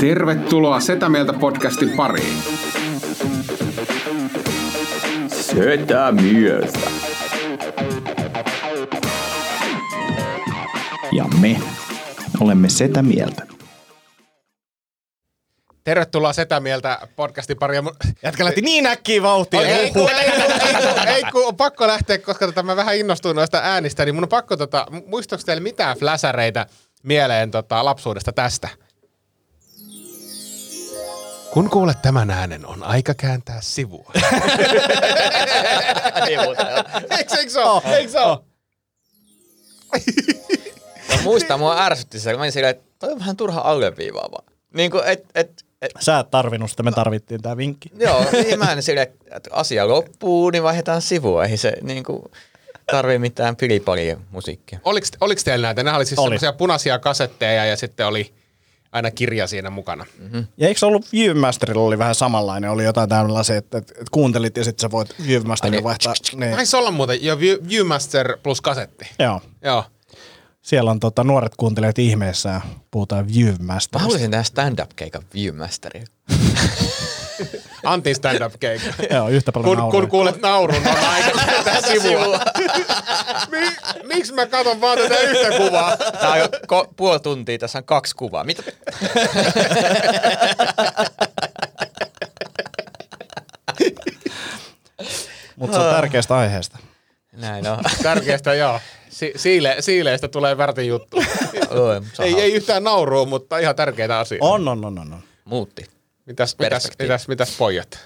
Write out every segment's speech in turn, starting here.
Tervetuloa Setä Mieltä podcastin pariin. Setä mieltä. Ja me olemme Setä mieltä. Tervetuloa Setä Mieltä podcastin pariin. Jätkä lähti niin äkkiä vauhtia. Ei, ei, kun, ei, kun on pakko lähteä, koska tota, mä vähän innostuin noista äänistä, niin mun on pakko, tota, muistuuko teille mitään fläsäreitä mieleen tota, lapsuudesta tästä? Kun kuulet tämän äänen, on aika kääntää sivua. joo. eikö, eikö se ole? Eikö se ole? Mä muistan, mua ärsytti se, kun mä olin silleen, että toi on vähän turha alleviivaavaa. Niin kuin, et, et, et, Sä et tarvinnut sitä, me tarvittiin tää vinkki. joo, niin mä en silleen, että- että asia loppuu, niin vaihdetaan sivua. Ei se niin kuin, tarvii mitään pilipalia musiikkia. Oliko, oliko teillä näitä? Nämä oli siis Oli. semmoisia punaisia kasetteja ja sitten oli aina kirja siinä mukana. Mm-hmm. Ja eikö se ollut Viewmasterilla oli vähän samanlainen, oli jotain tällaisia, että, että, kuuntelit ja sitten sä voit Viewmasterin niin. vaihtaa. Niin. Taisi olla muuten jo View- Viewmaster plus kasetti. Joo. Joo. Siellä on tota, nuoret kuuntelijat ihmeessä, puhutaan Mä Viewmasterista. haluaisin tehdä stand-up-keikan Viewmasteria. Antti stand-up keikka. Joo, yhtä paljon Kun, kun kuulet naurun, on aika sivua. Mi, miksi mä katon vaan tätä yhtä kuvaa? Tää on jo ko- puoli tuntia, tässä on kaksi kuvaa. Mitä? Mutta se on tärkeästä aiheesta. Näin on. Tärkeästä joo. Si- siile, siileistä tulee värtin juttu. Oi, ei, ei yhtään naurua, mutta ihan tärkeitä asioita. On, on, on, on. on. Muutti. Mitäs, mitäs, Perspektiivi. mitäs, mitäs pojat?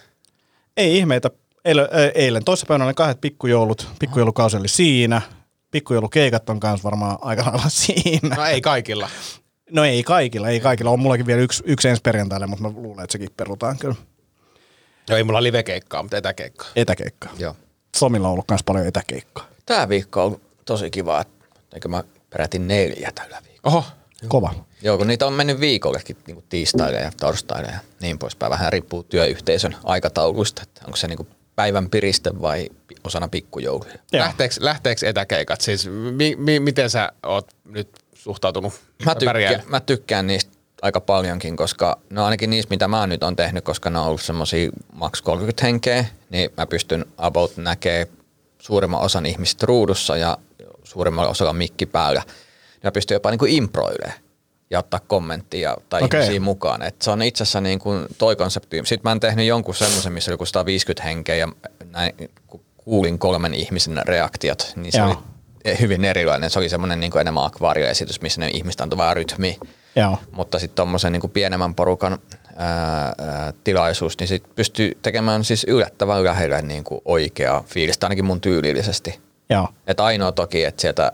Ei ihmeitä. Eilen, eilen toissapäivänä oli kahdet pikkujoulut. Pikkujoulukausi oli siinä. Pikkujoulukeikat on kanssa varmaan aika lailla siinä. No ei kaikilla. No ei kaikilla, ei kaikilla. On mullakin vielä yksi, yksi ensi perjantaille, mutta mä luulen, että sekin perutaan kyllä. No ei mulla livekeikkaa, mutta etäkeikkaa. Etäkeikka. Joo. Somilla on ollut myös paljon etäkeikkaa. Tää viikko on tosi kiva, että eikö mä peräti neljä tällä viikolla. Oho, Kova. Joo, kun niitä on mennyt viikollekin niin kuin tiistaille ja torstaille ja niin poispäin. Vähän riippuu työyhteisön aikatauluista, että onko se niin kuin päivän piriste vai osana pikkujouluja. Lähteekö, lähteekö etäkeikat? Siis mi, mi, miten sä oot nyt suhtautunut? Mä, tykkään, mä tykkään niistä aika paljonkin, koska no ainakin niistä, mitä mä nyt on tehnyt, koska ne on ollut semmosia maks 30 henkeä, niin mä pystyn about näkee suurimman osan ihmisistä ruudussa ja suurimmalla osalla mikki päällä. Ja mä pystyn jopa niinku improilemaan ja ottaa kommenttia tai okay. ihmisiä mukaan. Et se on itse asiassa niin kuin toi konsepti. Sitten mä oon tehnyt jonkun semmoisen, missä oli joku 150 henkeä ja näin, kun kuulin kolmen ihmisen reaktiot, niin se Joo. oli hyvin erilainen. Se oli semmoinen niin enemmän akvaarioesitys, missä ne ihmiset antoi vähän rytmiä. Joo. Mutta sitten tuommoisen niin pienemmän porukan ää, ää, tilaisuus, niin sit pystyy tekemään siis yllättävän lähellä niin kuin oikeaa fiilistä, ainakin mun tyylillisesti. Joo. Että ainoa toki, että sieltä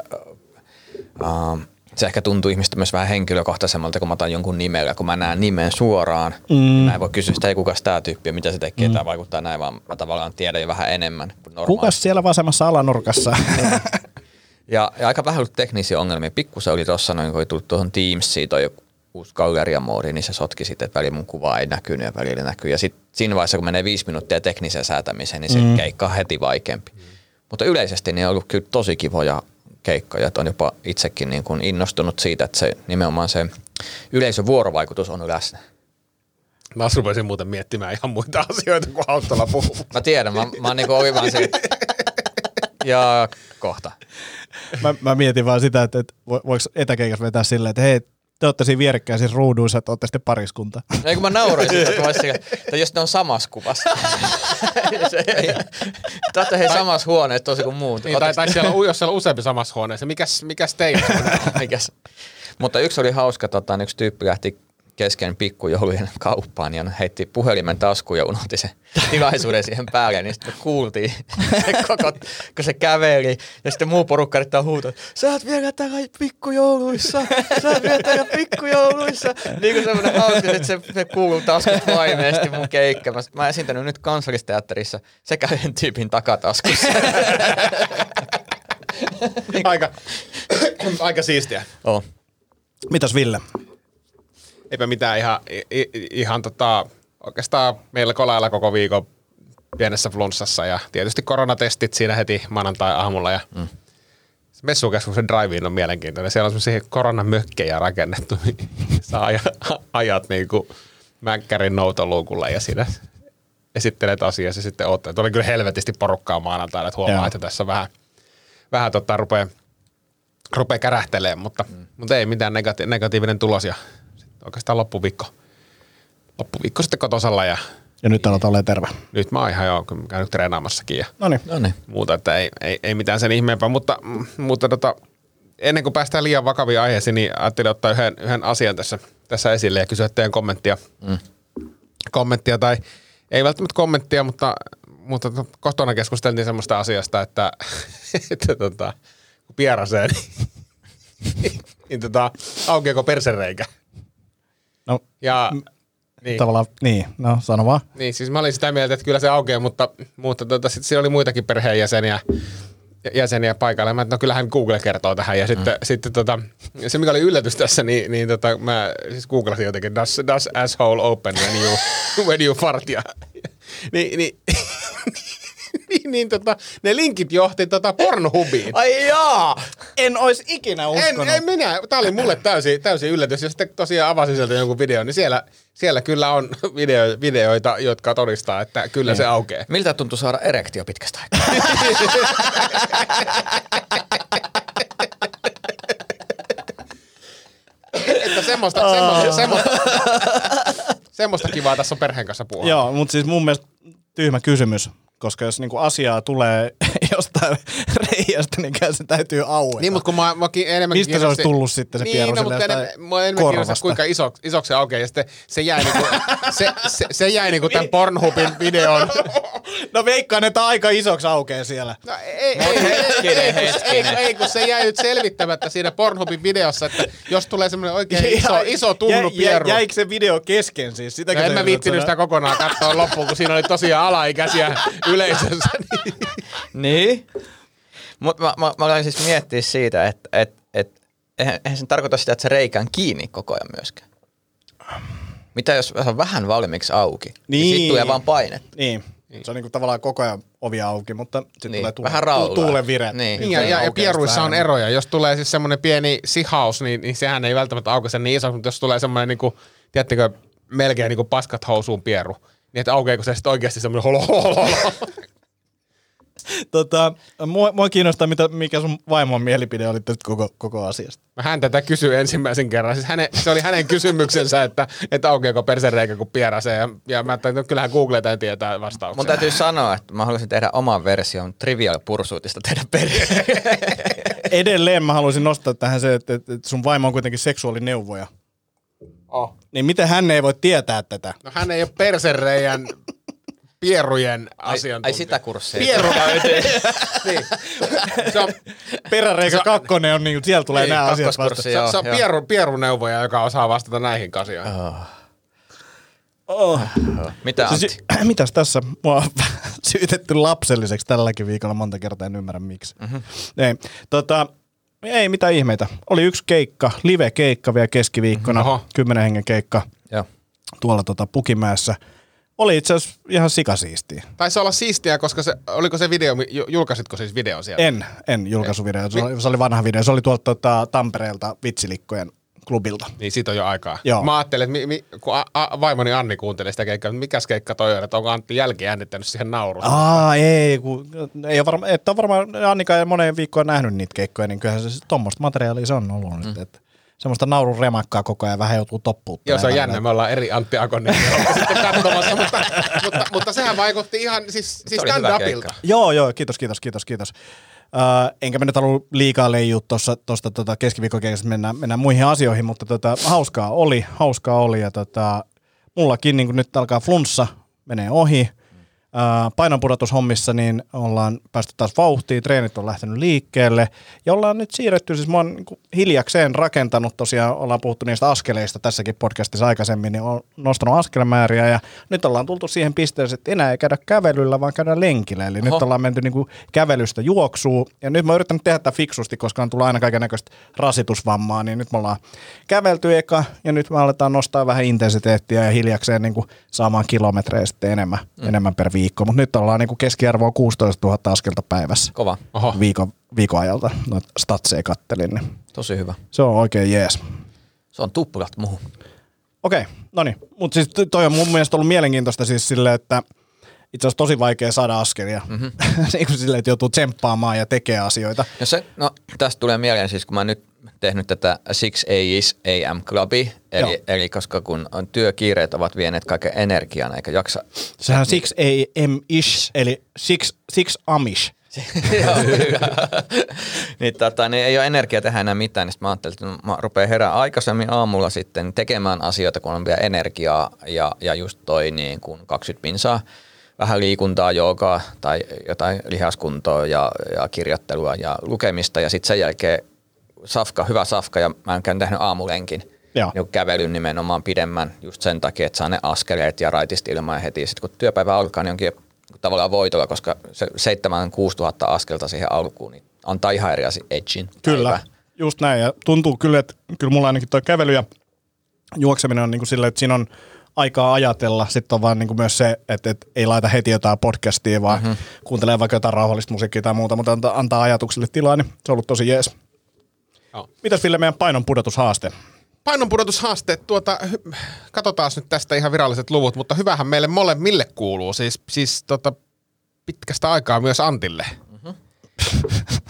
äh, se ehkä tuntuu ihmistä myös vähän henkilökohtaisemmalta, kun mä otan jonkun nimellä, kun mä näen nimen suoraan, mm. niin mä en voi kysyä sitä, ei kukas tää tyyppi ja mitä se tekee, mm. tämä vaikuttaa näin, vaan mä tavallaan tiedän jo vähän enemmän. Kukas siellä vasemmassa alanurkassa? Ja, ja aika vähän ollut teknisiä ongelmia. Pikkusen oli tuossa noin, kun oli tullut tuohon Teamsiin toi joku uusi galleriamoodi, niin se sotki sitten, että välillä mun kuva ei näkynyt ja välillä näkyy. Ja sitten siinä vaiheessa, kun menee viisi minuuttia tekniseen säätämiseen, niin se mm. keikka on heti vaikeampi. Mm. Mutta yleisesti niin on ollut kyllä tosi kivoja keikkoja, että on jopa itsekin niin kuin innostunut siitä, että se nimenomaan se yleisön vuorovaikutus on läsnä. Mä rupesin muuten miettimään ihan muita asioita kuin autolla puhuu. Mä tiedän, mä, mä oon niin kuin vaan siitä. Ja kohta. mä, mä, mietin vaan sitä, että, että vo- voiko etäkeikassa vetää silleen, että hei, te olette siinä vierekkäisissä ruuduissa, että olette sitten pariskunta. Ei kun mä nauroin kun mä että jos ne on samassa kuvassa. Te olette hei samassa huoneessa tosi kuin muut. Niin, tai, tai siellä, on- jos siellä on useampi samassa huoneessa, mikäs, mikäs teillä on? Mikäs? Mutta yksi oli hauska, tota, yksi tyyppi lähti kesken pikkujoulujen kauppaan ja heitti puhelimen taskuun ja unohti sen tilaisuuden siihen päälle, niin sitten kuultiin se koko, kun se käveli ja sitten muu porukka yrittää huutaa, sä oot vielä täällä pikkujouluissa, sä oot vielä täällä pikkujouluissa. Niin kuin semmoinen hauska, että se, se kuuluu taskut vaimeesti mun keikka. Mä, mä esiintänyt nyt kansallisteatterissa sekä yhden tyypin takataskussa. Aika, aika siistiä. Oh. Mitäs Ville? Eipä mitään ihan, ihan tota, oikeastaan meillä kolailla koko viikon pienessä flunssassa ja tietysti koronatestit siinä heti maanantai-aamulla ja mm. Messukeskuksen drive on mielenkiintoinen. Siellä on semmoisia koronamökkejä rakennettu. Saa aja- ajat niin kuin mänkkärin noutoluukulla ja siinä esittelet asiaa ja sitten oottelet. Oli kyllä helvetisti porukkaa maanantaina, että huomaa, Joo. että tässä vähän, vähän tota rupeaa, rupeaa kärähtelemään, mutta, mm. mutta ei mitään negati- negatiivinen tulos ja oikeastaan loppuviikko, loppuviikko sitten kotosalla ja Ja nyt aloitan olemaan terve. nyt mä oon ihan joo, kun mä käyn treenaamassakin ja No niin. No niin. muuta, että ei, ei, ei mitään sen ihmeempää, mutta, mutta tota, ennen kuin päästään liian vakaviin aiheisiin, niin ajattelin ottaa yhden, yhden asian tässä, tässä esille ja kysyä teidän kommenttia. Mm. Kommenttia tai ei välttämättä kommenttia, mutta, mutta to- kotona keskusteltiin semmoista asiasta, että, että tota, kun pierasee, niin, niin tota, aukeako persereikä? No, Ja, niin. tavallaan, niin, no sano vaan. Niin, siis mä olin sitä mieltä, että kyllä se aukeaa, mutta, mutta tota, sit siellä oli muitakin perheenjäseniä jäseniä paikalla. Mä, että no kyllähän Google kertoo tähän. Ja sitten, mm. sitten tota, se, mikä oli yllätys tässä, niin, niin tota, mä siis googlasin jotenkin, does, does asshole open when you, when you fart? Ja, niin, niin, niin, niin tota, ne linkit johti tota Pornhubiin. Ai jaa! En ois ikinä En, uskonut. en minä. Tämä oli mulle täysin, täysin yllätys. Ja sitten tosiaan avasin sieltä jonkun videon, niin siellä, siellä kyllä on video, videoita, jotka todistaa, että kyllä se aukeaa. Miltä tuntui saada erektio pitkästä aikaa? että semmoista, semmoista, semmoista, semmoista kivaa tässä on perheen kanssa puhua. Joo, mutta siis mun mielestä tyhmä kysymys, koska jos niinku asiaa tulee jostain reiästä, niin kyllä se täytyy aueta. Niin, mutta kun mä, mäkin enemmän Mistä se olisi tullut sitten se niin, pieru no, mutta enemmän, mä enemmän kiinnostaa, kuinka iso, isoksi se aukeaa. Ja sitten se jäi, niinku, se, se, se jäi niinku tämän Pornhubin videon. No veikkaan, että aika isoksi aukeaa siellä. No, ei, ei, ei, ei, ei, ei, kun se jäi nyt selvittämättä siinä Pornhubin videossa, että jos tulee semmoinen oikein iso, iso tunnu pieru. jä, jäikö se video kesken siis? Sitä No en mä viittinyt sitä kokonaan katsoa loppuun, kun siinä oli tosiaan alaikäisiä yleisössä. Niin. Niin. Mutta mä, mä, mä aloin siis miettiä siitä, että et, et, eihän, eihän sen tarkoita sitä, että se reikä on kiinni koko ajan myöskään. Mitä jos se on vähän valmiiksi auki? Niin. Niin. Sitten tulee vaan painetta. Niin. Se on niinku tavallaan koko ajan ovi auki, mutta sitten Niin, tulee tuule, vähän raulaa. tuulen vire. Niin. Niin, ja, Se ja, ja pieruissa on eroja. Jos tulee siis semmoinen pieni sihaus, niin, niin sehän ei välttämättä aukea sen niin iso, mutta jos tulee semmoinen, niin kuin, tiedättekö, melkein niin kuin paskat housuun pieru, niin että aukeako se sitten oikeasti semmoinen holo, holo, holo. Tota, mua, mua kiinnostaa, mitä, mikä sun vaimon mielipide oli tästä koko, koko asiasta. Mä hän tätä kysyi ensimmäisen kerran. Siis häne, se oli hänen kysymyksensä, että, että aukeako persereikä, kun pieräsee. Ja, ja mä ajattelin, että kyllähän Google tämän tietää vastauksen. Mun täytyy sanoa, että mä haluaisin tehdä oman version Trivial Pursuitista tehdä perhe. Edelleen mä haluaisin nostaa tähän se, että, että sun vaimo on kuitenkin seksuaalineuvoja. Oh. Niin miten hän ei voi tietää tätä? No hän ei ole persereijän pierujen asiantuntija. ai sitä kurssia. Pieru. niin. Se on, Peräreikä Se- kakkonen on niin, siellä tulee Niin, nämä asiat kakkoskurssi, vasta. se, Joo, se on joo. pieru, pieruneuvoja, joka osaa vastata näihin asioihin. Oh. Mitä Antti? Siis, mitäs tässä? Mua on syytetty lapselliseksi tälläkin viikolla monta kertaa, en ymmärrä miksi. Mm-hmm. Ei, tota, ei mitään ihmeitä. Oli yksi keikka, live-keikka vielä keskiviikkona, Oho. kymmenen hengen keikka Joo. tuolla tota, Pukimäessä. Oli itse asiassa ihan sikasiistiä. Taisi olla siistiä, koska se, oliko se video, ju- julkaisitko siis video sieltä? En, en julkaisuvideo. Se oli, se oli vanha video. Se oli tuolta tota, Tampereelta Vitsilikkojen klubilta. Niin siitä on jo aikaa. Joo. Mä ajattelin, että mi, mi, kun a, a, vaimoni Anni kuunteli sitä keikkaa, että mikäs keikka toi on, että onko Antti jälki äänittänyt siihen naurun. Aa, ei, kun, ei varma, et ole varmaan Annika ei moneen viikkoon nähnyt niitä keikkoja, niin kyllähän se tuommoista materiaalia se on ollut mm. nyt, että semmoista naurun remakkaa koko ajan vähän joutuu toppuuttamaan. Joo, se on jännä. Me ollaan eri Antti Akonen sitten katsomassa, mutta, mutta, mutta, sehän vaikutti ihan siis, siis stand-upilta. Joo, joo, kiitos, kiitos, kiitos, kiitos. Uh, enkä mä nyt halua liikaa leijua tuosta tota keskiviikkokeikasta, mennään, mennään muihin asioihin, mutta tota, hauskaa oli, hauskaa oli ja tota, mullakin niin nyt alkaa flunssa, menee ohi, painonpudotushommissa niin ollaan päästy taas vauhtiin, treenit on lähtenyt liikkeelle ja ollaan nyt siirretty, siis mä oon niin hiljakseen rakentanut tosiaan, ollaan puhuttu niistä askeleista tässäkin podcastissa aikaisemmin, niin on nostanut askelmääriä ja nyt ollaan tultu siihen pisteeseen, että enää ei käydä kävelyllä, vaan käydä lenkillä, eli Oho. nyt ollaan menty niin kävelystä juoksuun ja nyt mä oon yrittänyt tehdä tätä fiksusti, koska on tullut aina kaiken näköistä rasitusvammaa, niin nyt me ollaan kävelty eka ja nyt me aletaan nostaa vähän intensiteettiä ja hiljakseen niin saamaan kilometrejä sitten enemmän, mm. enemmän per viikko, mutta nyt ollaan niinku keskiarvoa 16 000 askelta päivässä. Kova. Oho. Viikon, viikon ajalta, noita statseja kattelin. Niin Tosi hyvä. Se on oikein jees. Se on tuplat muuhun. Okei, okay, no niin. Mutta siis toi on mun mielestä ollut mielenkiintoista siis silleen, että itse asiassa tosi vaikea saada askelia. Mm-hmm. niin kuin silleen, että joutuu tsemppaamaan ja tekee asioita. Ja se, no, tästä tulee mieleen siis, kun mä nyt tehnyt tätä Six A's AM Clubi, eli, eli koska kun on työkiireet ovat vieneet kaiken energian eikä jaksa. Sehän on Six AM ish, eli Six, six Amish. niin, tota, niin ei ole energiaa tehdä enää mitään, niin mä ajattelin, että mä rupean herää aikaisemmin aamulla sitten tekemään asioita, kun on vielä energiaa ja, ja just toi niin kun 20 pinsaa vähän liikuntaa, joogaa tai jotain lihaskuntoa ja, ja kirjoittelua ja lukemista ja sitten sen jälkeen safka, hyvä safka ja mä en tehnyt aamulenkin. Joo. Niin kävelyn nimenomaan pidemmän just sen takia, että saa ne askeleet ja raitista ilmaa ja heti. Sitten kun työpäivä alkaa, niin onkin tavallaan voitolla, koska se 7-6 tuhatta askelta siihen alkuun niin antaa ihan eri asia edgin. Kyllä, päivä. just näin. Ja tuntuu kyllä, että kyllä mulla ainakin tuo kävely ja juokseminen on niin kuin silleen, että siinä on aikaa ajatella. Sitten on vaan niin kuin myös se, että, että ei laita heti jotain podcastia, vaan mm-hmm. kuuntelee vaikka jotain rauhallista musiikkia tai muuta, mutta antaa, antaa ajatuksille tilaa, niin se on ollut tosi jees. Oh. Mitäs Ville meidän painon pudotushaaste? Painonpudotushaaste, tuota, katsotaan nyt tästä ihan viralliset luvut, mutta hyvähän meille molemmille kuuluu, siis, siis tota, pitkästä aikaa myös Antille. Mm-hmm.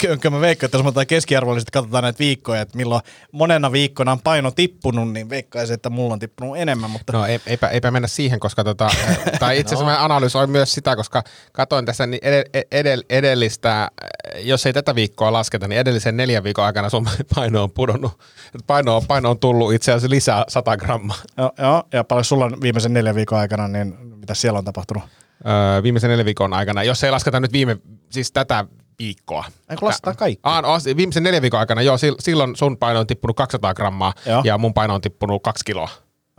kyllä mä veikkaan, että jos me keskiarvollisesti katsotaan näitä viikkoja, että milloin monena viikkona on paino tippunut, niin veikkaisin, että mulla on tippunut enemmän. Mutta... No eipä, eipä mennä siihen, koska tota, tai itse asiassa no. mä analysoin myös sitä, koska katsoin tässä niin edell, edell, edellistä, jos ei tätä viikkoa lasketa, niin edellisen neljän viikon aikana sun paino on pudonnut. Paino on, paino on tullut itse asiassa lisää 100 grammaa. Joo, joo, ja paljon sulla on viimeisen neljän viikon aikana, niin mitä siellä on tapahtunut? Öö, viimeisen neljän viikon aikana, jos ei lasketa nyt viime, siis tätä viikkoa. Eikö lasketaan kaikki? Ah, no, viimeisen neljän viikon aikana, joo, silloin sun paino on tippunut 200 grammaa joo. ja mun paino on tippunut kaksi kiloa.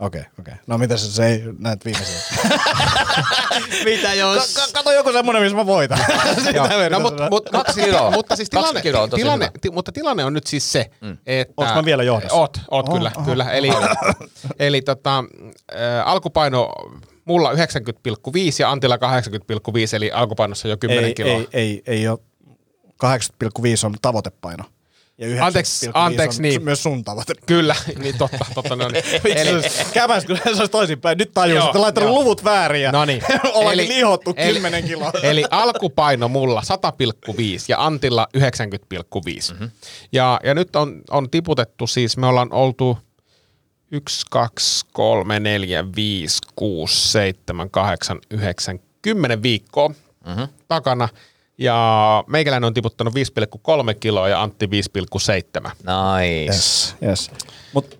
Okei, okay, okei. Okay. No mitä se, se ei näet viimeisiä? mitä jos? Ka- kato joku semmonen, missä mä voitan. no, mut, mut, kaksi kiloa. Mutta siis tilanne, kiloa on tilanne, ti, mutta tilanne on nyt siis se, mm. että... Onko mä vielä johdossa? Oot, oot oh, kyllä, oh, kyllä. Eli, eli tota, äh, alkupaino mulla 90,5 ja Antilla 80,5, eli alkupainossa jo 10 ei, kiloa. Ei, ei, ei ole 80,5 on tavoitepaino. Ja anteeksi, anteeksi niin. myös sun tavoite. Kyllä, niin totta, totta ne on. eli, Kämäs, kun se olisi toisinpäin. Nyt tajus, että laittanut luvut väärin ja no niin. eli, lihottu eli, 10 kiloa. Eli alkupaino mulla 100,5 ja Antilla 90,5. Mm-hmm. Ja, ja nyt on, on tiputettu siis, me ollaan oltu 1, 2, 3, 4, 5, 6, 7, 8, 9, 10 viikkoa mm-hmm. takana – ja meikäläinen on tiputtanut 5,3 kiloa ja Antti 5,7. Nice. Yes, yes. Mutta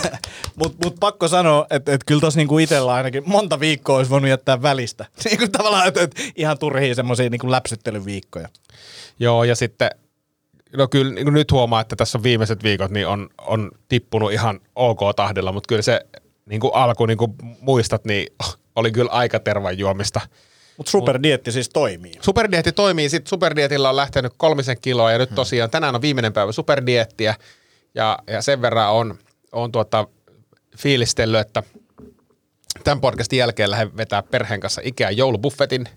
mut, mut pakko sanoa, että et kyllä tuossa niinku itsellä ainakin monta viikkoa olisi voinut jättää välistä. Niinku tavallaan, että et ihan turhia semmoisia niinku läpsyttelyviikkoja. Joo, ja sitten No kyllä niin nyt huomaa, että tässä viimeiset viikot niin on, on tippunut ihan ok tahdilla, mutta kyllä se niin kuin alku, niin kuin muistat, niin oli kyllä aika tervan juomista. Mutta superdietti siis toimii. Superdietti toimii. Sitten superdietillä on lähtenyt kolmisen kiloa ja nyt hmm. tosiaan tänään on viimeinen päivä superdiettiä. Ja, ja sen verran on, on tuota fiilistellyt, että tämän podcastin jälkeen lähden vetää perheen kanssa Ikea joulubuffetin.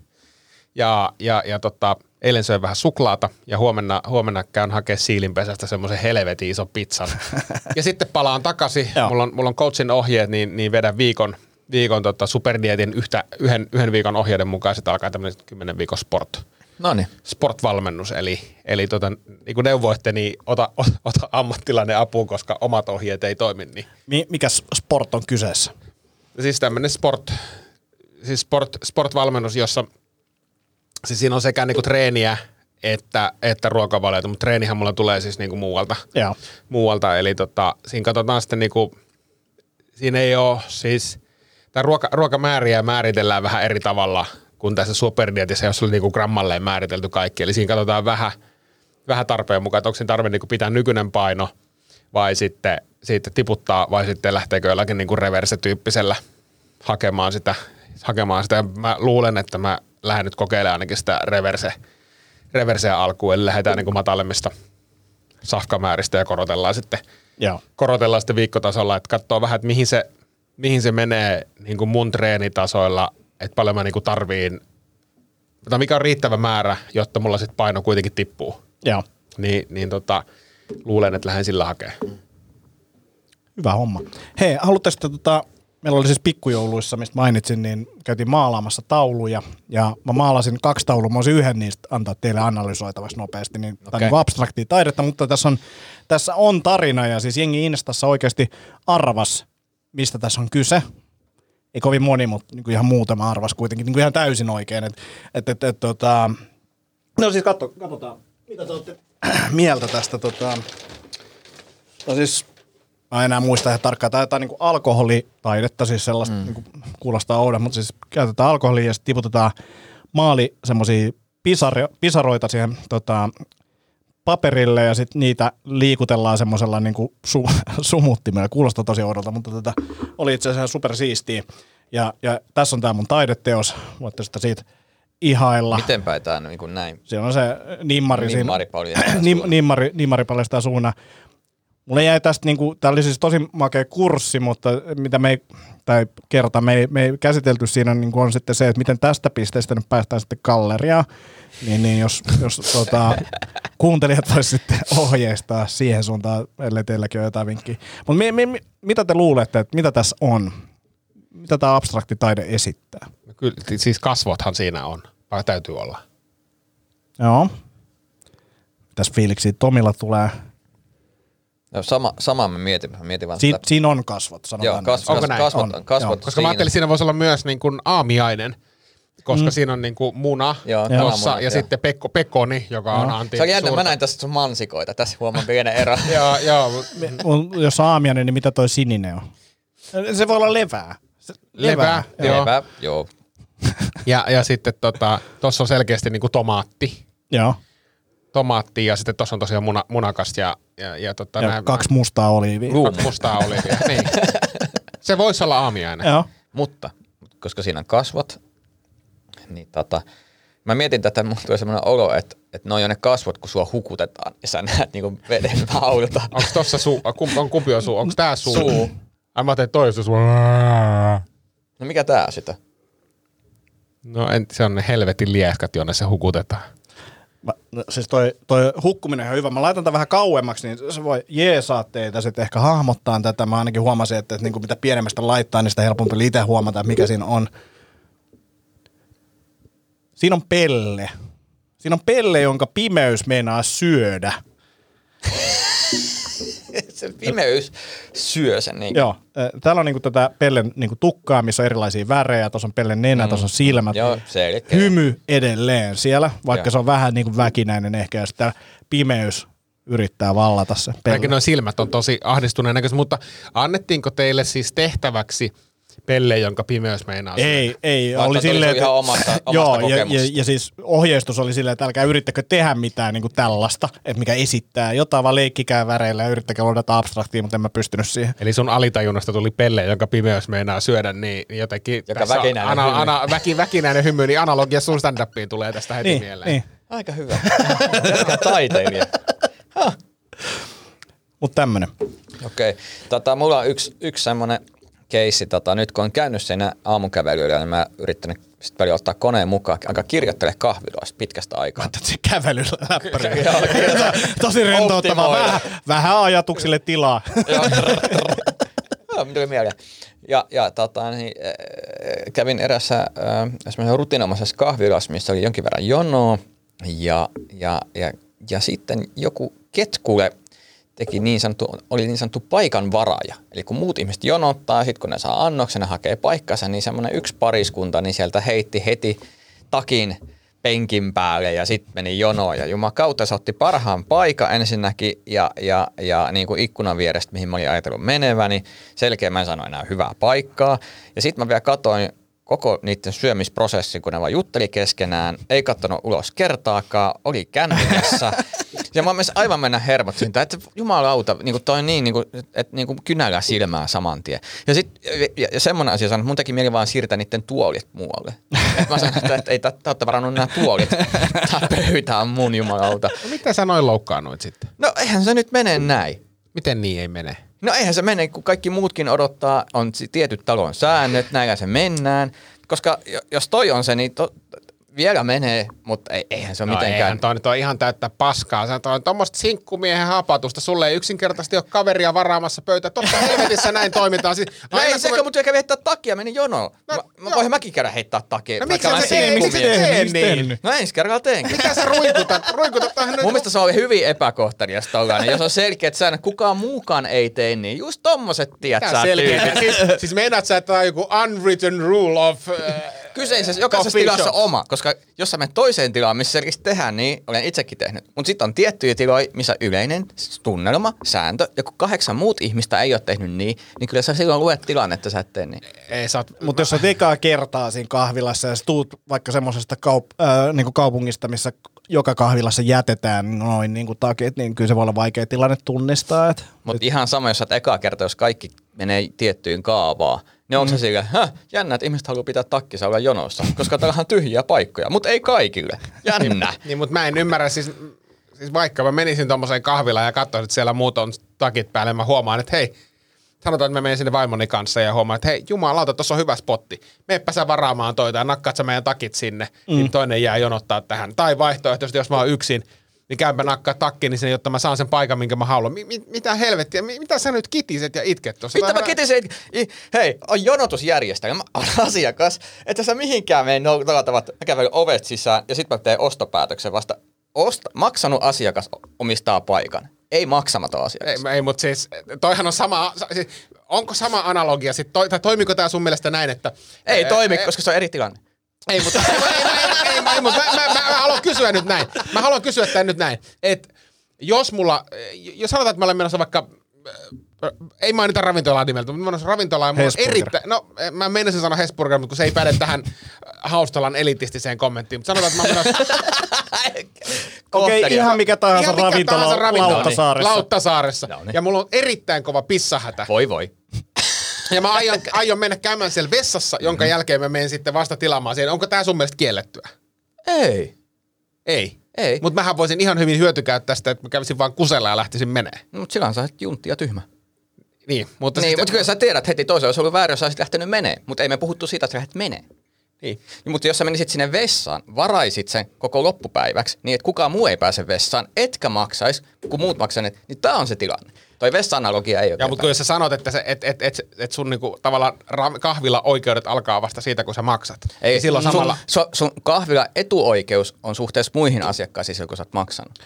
Ja, ja, ja tota, eilen söin vähän suklaata ja huomenna, huomenna käyn hakemaan siilinpesästä semmoisen helvetin ison pizzan. ja sitten palaan takaisin. mulla on, mulla on coachin ohjeet, niin, niin vedän viikon – viikon tota, superdietin yhtä, yhden, yhden viikon ohjeiden mukaan sitten alkaa tämmöinen 10 viikon sport. Noniin. Sportvalmennus, eli, eli tota, niin kuin neuvoitte, niin ota, ota ammattilainen apuun, koska omat ohjeet ei toimi. Niin. Mikä sport on kyseessä? Siis tämmöinen sport, siis sport, sportvalmennus, jossa siis siinä on sekä niinku treeniä että, että ruokavaliota, mutta treenihän mulla tulee siis niinku muualta. Joo. muualta. Eli tota, siinä katsotaan sitten niinku, siinä ei ole siis, tämä ruoka, ruokamääriä määritellään vähän eri tavalla kuin tässä superdietissä, jossa oli niinku grammalleen määritelty kaikki. Eli siinä katsotaan vähän, vähän tarpeen mukaan, että onko siinä tarve niinku pitää nykyinen paino vai sitten, sitten tiputtaa vai sitten lähteekö jollakin niinku reverse-tyyppisellä hakemaan sitä, hakemaan sitä. Mä luulen, että mä lähden nyt kokeilemaan ainakin sitä reverse, reverseä alkuun, eli lähdetään niinku matalemmista safkamääristä ja korotellaan sitten, Joo. korotellaan sitten viikkotasolla, että katsoo vähän, että mihin se, mihin se menee niin kuin mun treenitasoilla, että paljon mä niin kuin tarviin, tai mikä on riittävä määrä, jotta mulla sitten paino kuitenkin tippuu. Joo. Niin, niin tota, luulen, että lähden sillä hakemaan. Hyvä homma. Hei, haluatteko te tota, meillä oli siis pikkujouluissa, mistä mainitsin, niin käytiin maalaamassa tauluja. Ja mä maalasin kaksi taulua, mä voisin yhden niistä antaa teille analysoitavaksi nopeasti. Niin, okay. Tämä on niin abstraktia taidetta, mutta tässä on, tässä on tarina ja siis jengi Instassa oikeasti arvas, mistä tässä on kyse. Ei kovin moni, mutta niin kuin ihan muutama arvas kuitenkin, niin kuin ihan täysin oikein. Et, et, et, et, tota... No siis katso, katsotaan, mitä te olette mieltä tästä. Tota... No siis Mä en enää muista ihan tarkkaan. Tämä on niin alkoholitaidetta, siis sellaista mm. niin kuulostaa oudon, mutta siis käytetään alkoholia ja sitten tiputetaan maali semmoisia pisaro, pisaroita siihen tota, paperille ja sitten niitä liikutellaan semmoisella niin su, sumuttimella. Kuulostaa tosi oudolta, mutta tota, oli itse asiassa super siistiä. Ja, ja tässä on tämä mun taideteos. Voitte sitä siitä ihailla. Miten päin tämä niin kuin näin? Siellä on se nimmari. Nimmari paljastaa nim, nimmari, nimmari paljastaa suuna. Mulle jäi tästä, niin kuin, tämä oli siis tosi makea kurssi, mutta mitä me ei, tai kerta me ei, me ei käsitelty siinä niin kuin on sitten se, että miten tästä pisteestä nyt päästään sitten galleriaan. Niin, niin jos, jos tota, kuuntelijat voisivat sitten ohjeistaa siihen suuntaan, ellei teilläkin ole jotain vinkkiä. Mutta mi, mi, mi, mitä te luulette, että mitä tässä on? Mitä tämä abstrakti taide esittää? Kyllä, siis kasvothan siinä on, vai täytyy olla. Joo. Mitäs fiiliksi Tomilla tulee? No, sama, sama mä mietin. Mä mietin vaan Siin, sitä. siinä on kasvot, sanotaan. Joo, näin. kas, Onko kas, näin? kasvot, On, kasvot joo. Koska mä ajattelin, siinä voisi olla myös niin kuin aamiainen, koska mm. siinä on niin kuin muna Joo, tuossa kananmuna, ja joo. sitten pekko, pekoni, joka on Antti. Se on jännä, suurta- mä näin tässä sun mansikoita. Tässä huomaan pienen ero. Joo, joo. Jos on aamiainen, niin mitä toi sininen on? Se voi olla levää. Se- Levää, joo. Lepä, joo. Ja, ja sitten tota, tuossa on selkeästi niin kuin tomaatti. Joo. Tomaatti ja sitten tuossa on tosiaan muna, munakas ja, ja, ja, tota, Ja näin, kaksi mustaa oliivia. kaksi mustaa olivia. niin. Se voisi olla aamiainen. Joo. Mutta, koska siinä on kasvot, niin tota, mä mietin tätä, mulla tulee semmoinen olo, että, että ne on jo ne kasvot, kun sua hukutetaan ja sä näet niinku veden haulta. Onko tossa suu, kumpi on, kumpi on suu? Onko tää suu? Suu. Ai mä ajattelin, että toi on suu. No mikä tää sitä? No en, se on ne helvetin lieskat, jonne se hukutetaan. Mä, no, siis toi, toi hukkuminen on ihan hyvä. Mä laitan tämän vähän kauemmaksi, niin se voi jeesaa teitä sitten ehkä hahmottaa tätä. Mä ainakin huomasin, että, että niin kuin mitä pienemmästä laittaa, niin sitä helpompi itse huomata, että mikä siinä on. Siinä on pelle. Siinä on pelle, jonka pimeys meinaa syödä. se pimeys syö sen. Niin. Joo, täällä on niinku tätä pellen niinku tukkaa, missä on erilaisia värejä. Tuossa on pellen nenä, mm. tuossa on silmät. Joo, selkeä. Hymy edelleen siellä, vaikka Joo. se on vähän niinku väkinäinen ehkä. Ja sitten pimeys yrittää vallata se pelle. Ainakin nuo silmät on tosi ahdistuneen näköiset, mutta annettiinko teille siis tehtäväksi pelle, jonka pimeys meinaa? Ei, ei. Vaikka oli silleen, sun ihan omasta- omasta joo, ja, ja, ja, siis ohjeistus oli silleen, että älkää yrittäkö tehdä mitään niin kuin tällaista, että mikä esittää jotain, vaan leikkikää väreillä ja yrittäkää luoda abstraktia, mutta en mä pystynyt siihen. Eli sun alitajunnasta tuli pelle, jonka pimeys meinaa syödä, niin jotenkin Joka tässä väkinäinen hymy. ana, väki, väkinäinen hymy, niin analogia sun stand-upiin tulee tästä heti Niin, mieleen. niin. Aika hyvä. Jätkä taiteilija. Mutta tämmönen. Okei. Okay. Tota, mulla on yksi, yksi semmoinen keissi. Tota, nyt kun on käynyt siinä aamukävelyllä, niin mä yrittänyt sitten välillä ottaa koneen mukaan, aika kirjoittele kahviloista pitkästä aikaa. Että se kävelyllä läppäri. Tosi rentouttavaa. Vähän, vähän ajatuksille tilaa. Joo, tuli mieleen. Ja, ja tota, niin, äh, kävin erässä äh, rutinomaisessa kahvilassa, missä oli jonkin verran jonoa. Ja, ja, ja, ja sitten joku ketkule teki niin sanottu, oli niin sanottu paikan varaja. Eli kun muut ihmiset jonottaa, sitten kun ne saa annoksen ja hakee paikkansa, niin semmoinen yksi pariskunta niin sieltä heitti heti takin penkin päälle ja sitten meni jonoon ja jumakauta se otti parhaan paikan ensinnäkin ja, ja, ja niin kuin ikkunan vierestä, mihin mä olin ajatellut meneväni. Selkeä mä en sano enää hyvää paikkaa. Ja sitten mä vielä katoin koko niiden syömisprosessin, kun ne vaan jutteli keskenään, ei kattonut ulos kertaakaan, oli kännykässä. Ja mä myös aivan mennä hermot siitä, että jumalauta, niin kuin toi niin, niin kuin, että niin kuin kynällä silmää saman tien. Ja, sit, ja, ja semmoinen asia sanoin, että mun teki mieli vaan siirtää niiden tuolit muualle. Et mä sanoin, että, että ei, te olette varannut nämä tuolit. Tämä pöytä on mun jumalauta. No, miten sä noin loukkaannuit sitten? No eihän se nyt mene näin. Miten niin ei mene? No eihän se mene, kun kaikki muutkin odottaa, on tietyt talon säännöt, näillä se mennään. Koska jo- jos toi on se, niin to, vielä menee, mutta ei, eihän se ole No mitenkään. eihän toi nyt ole ihan täyttä paskaa. Se on tuommoista sinkkumiehen hapatusta. Sulle ei yksinkertaisesti ole kaveria varaamassa pöytä. Totta helvetissä näin toimitaan. Siis, No ei kun se, me- kun mut kävi heittää takia, meni jonoon. No, mä, mä joo. voin mäkin käydä heittää takia. No miksi sä teet- miksi sä Miksi niin? No ensi kerralla teenkin. Mitä sä ruikutat? Ruikutat tähän nyt? Mun mielestä se oli hyvin epäkohteliasta tollainen. Jos on selkeät säännöt, kukaan muukaan ei tee niin. Just tommoset, tiedät sä, siis, siis meinaat sä, että tää on joku unwritten rule of... Äh, Kyseisessä jokaisessa coffee tilassa shop? oma, koska jos sä menet toiseen tilaan, missä selkeästi tehdään, niin olen itsekin tehnyt. Mutta sitten on tiettyjä tiloja, missä yleinen tunnelma, sääntö, ja kun kahdeksan muut ihmistä ei ole tehnyt niin, niin kyllä sä silloin luet tilanne, että sä et tee niin. Ei, sä oot, Mutta jos sä ekaa kertaa siinä kahvilassa ja sä tuut vaikka semmoisesta kaup- äh, niinku kaupungista, missä joka kahvilassa jätetään noin niinku takit, niin kyllä se voi olla vaikea tilanne tunnistaa. Et, Mutta ihan sama, jos sä ekaa kertaa, jos kaikki menee tiettyyn kaavaan, niin onko mm. se sillä, häh, jännä, että ihmiset haluaa pitää takkissa olla jonossa, koska täällä on tyhjiä paikkoja, mutta ei kaikille. Jännä. Niin, mutta mä en ymmärrä, siis, siis vaikka mä menisin tommoseen kahvilaan ja katsoisin, että siellä muut on takit päällä, mä huomaan, että hei, sanotaan, että mä menen sinne vaimoni kanssa ja huomaan, että hei, jumalauta, tuossa on hyvä spotti. Meppä sä varaamaan toita ja nakkaat sä meidän takit sinne, mm. niin toinen jää jonottaa tähän. Tai vaihtoehtoisesti, jos mä oon yksin, niin käypä nakkaa takkiin sinne, jotta mä saan sen paikan, minkä mä haluan. Mi- mi- mitä helvettiä, mi- mitä sä nyt kitiset ja itket tuossa? Mitä mä kitisin, että i- hei, on jonotusjärjestelmä, mä oon asiakas, että sä mihinkään mene noutavat, mä kävelen ovet sisään ja sitten mä teen ostopäätöksen vasta. Osta, maksanut asiakas omistaa paikan, ei maksamaton asiakas. Ei, ei mutta siis toihan on sama, siis, onko sama analogia sitten, toi, tai toimiko tämä sun mielestä näin, että... Ei toimi, ää, koska se on eri tilanne. Ei, mutta ei, ei, ei, ei, mä, mä, mä, mä, haluan kysyä nyt näin. Mä haluan kysyä tämän nyt näin. Että jos mulla, jos sanotaan, että mä olen menossa vaikka, ei mainita ravintolaa nimeltä, mutta mä menossa ravintolaan ja mulla on erittäin, no mä meinasin sanoa Hesburger, mutta kun se ei päde tähän Haustalan elitistiseen kommenttiin, mutta sanotaan, että mä menossa Okei, Kohtelia. ihan mikä tahansa ihan mikä ravintola tahansa ravintola. Lauttasaaressa. Lauttasaaressa. No niin. Ja mulla on erittäin kova pissahätä. Voi voi. Ja mä aion, aion mennä käymään siellä vessassa, jonka jälkeen mä menen sitten vasta tilaamaan siihen. Onko tämä sun mielestä kiellettyä? Ei. Ei. Ei. Mutta mähän voisin ihan hyvin hyötykäyttää tästä, että mä kävisin vaan kusella ja lähtisin menee. No, mutta silloin sä oot juntti ja tyhmä. Niin, mutta Niin, sitten- mutta kyllä sä tiedät heti toisen, jos olisi ollut väärin, jos sä olisit lähtenyt menee. Mutta ei me puhuttu siitä, että sä lähdet menee. Niin. Niin, mutta jos sä menisit sinne vessaan, varaisit sen koko loppupäiväksi, niin että kukaan muu ei pääse vessaan, etkä maksaisi, kun muut maksaneet, niin tää on se tilanne. Toi vessa-analogia ei ole Ja, mutta kun jos sä sanot, että, se, et, et, et, et sun niinku, tavallaan kahvila oikeudet alkaa vasta siitä, kun sä maksat. ei, niin silloin samalla... sun, sun, sun kahvila etuoikeus on suhteessa muihin asiakkaisiin silloin, kun sä oot maksanut.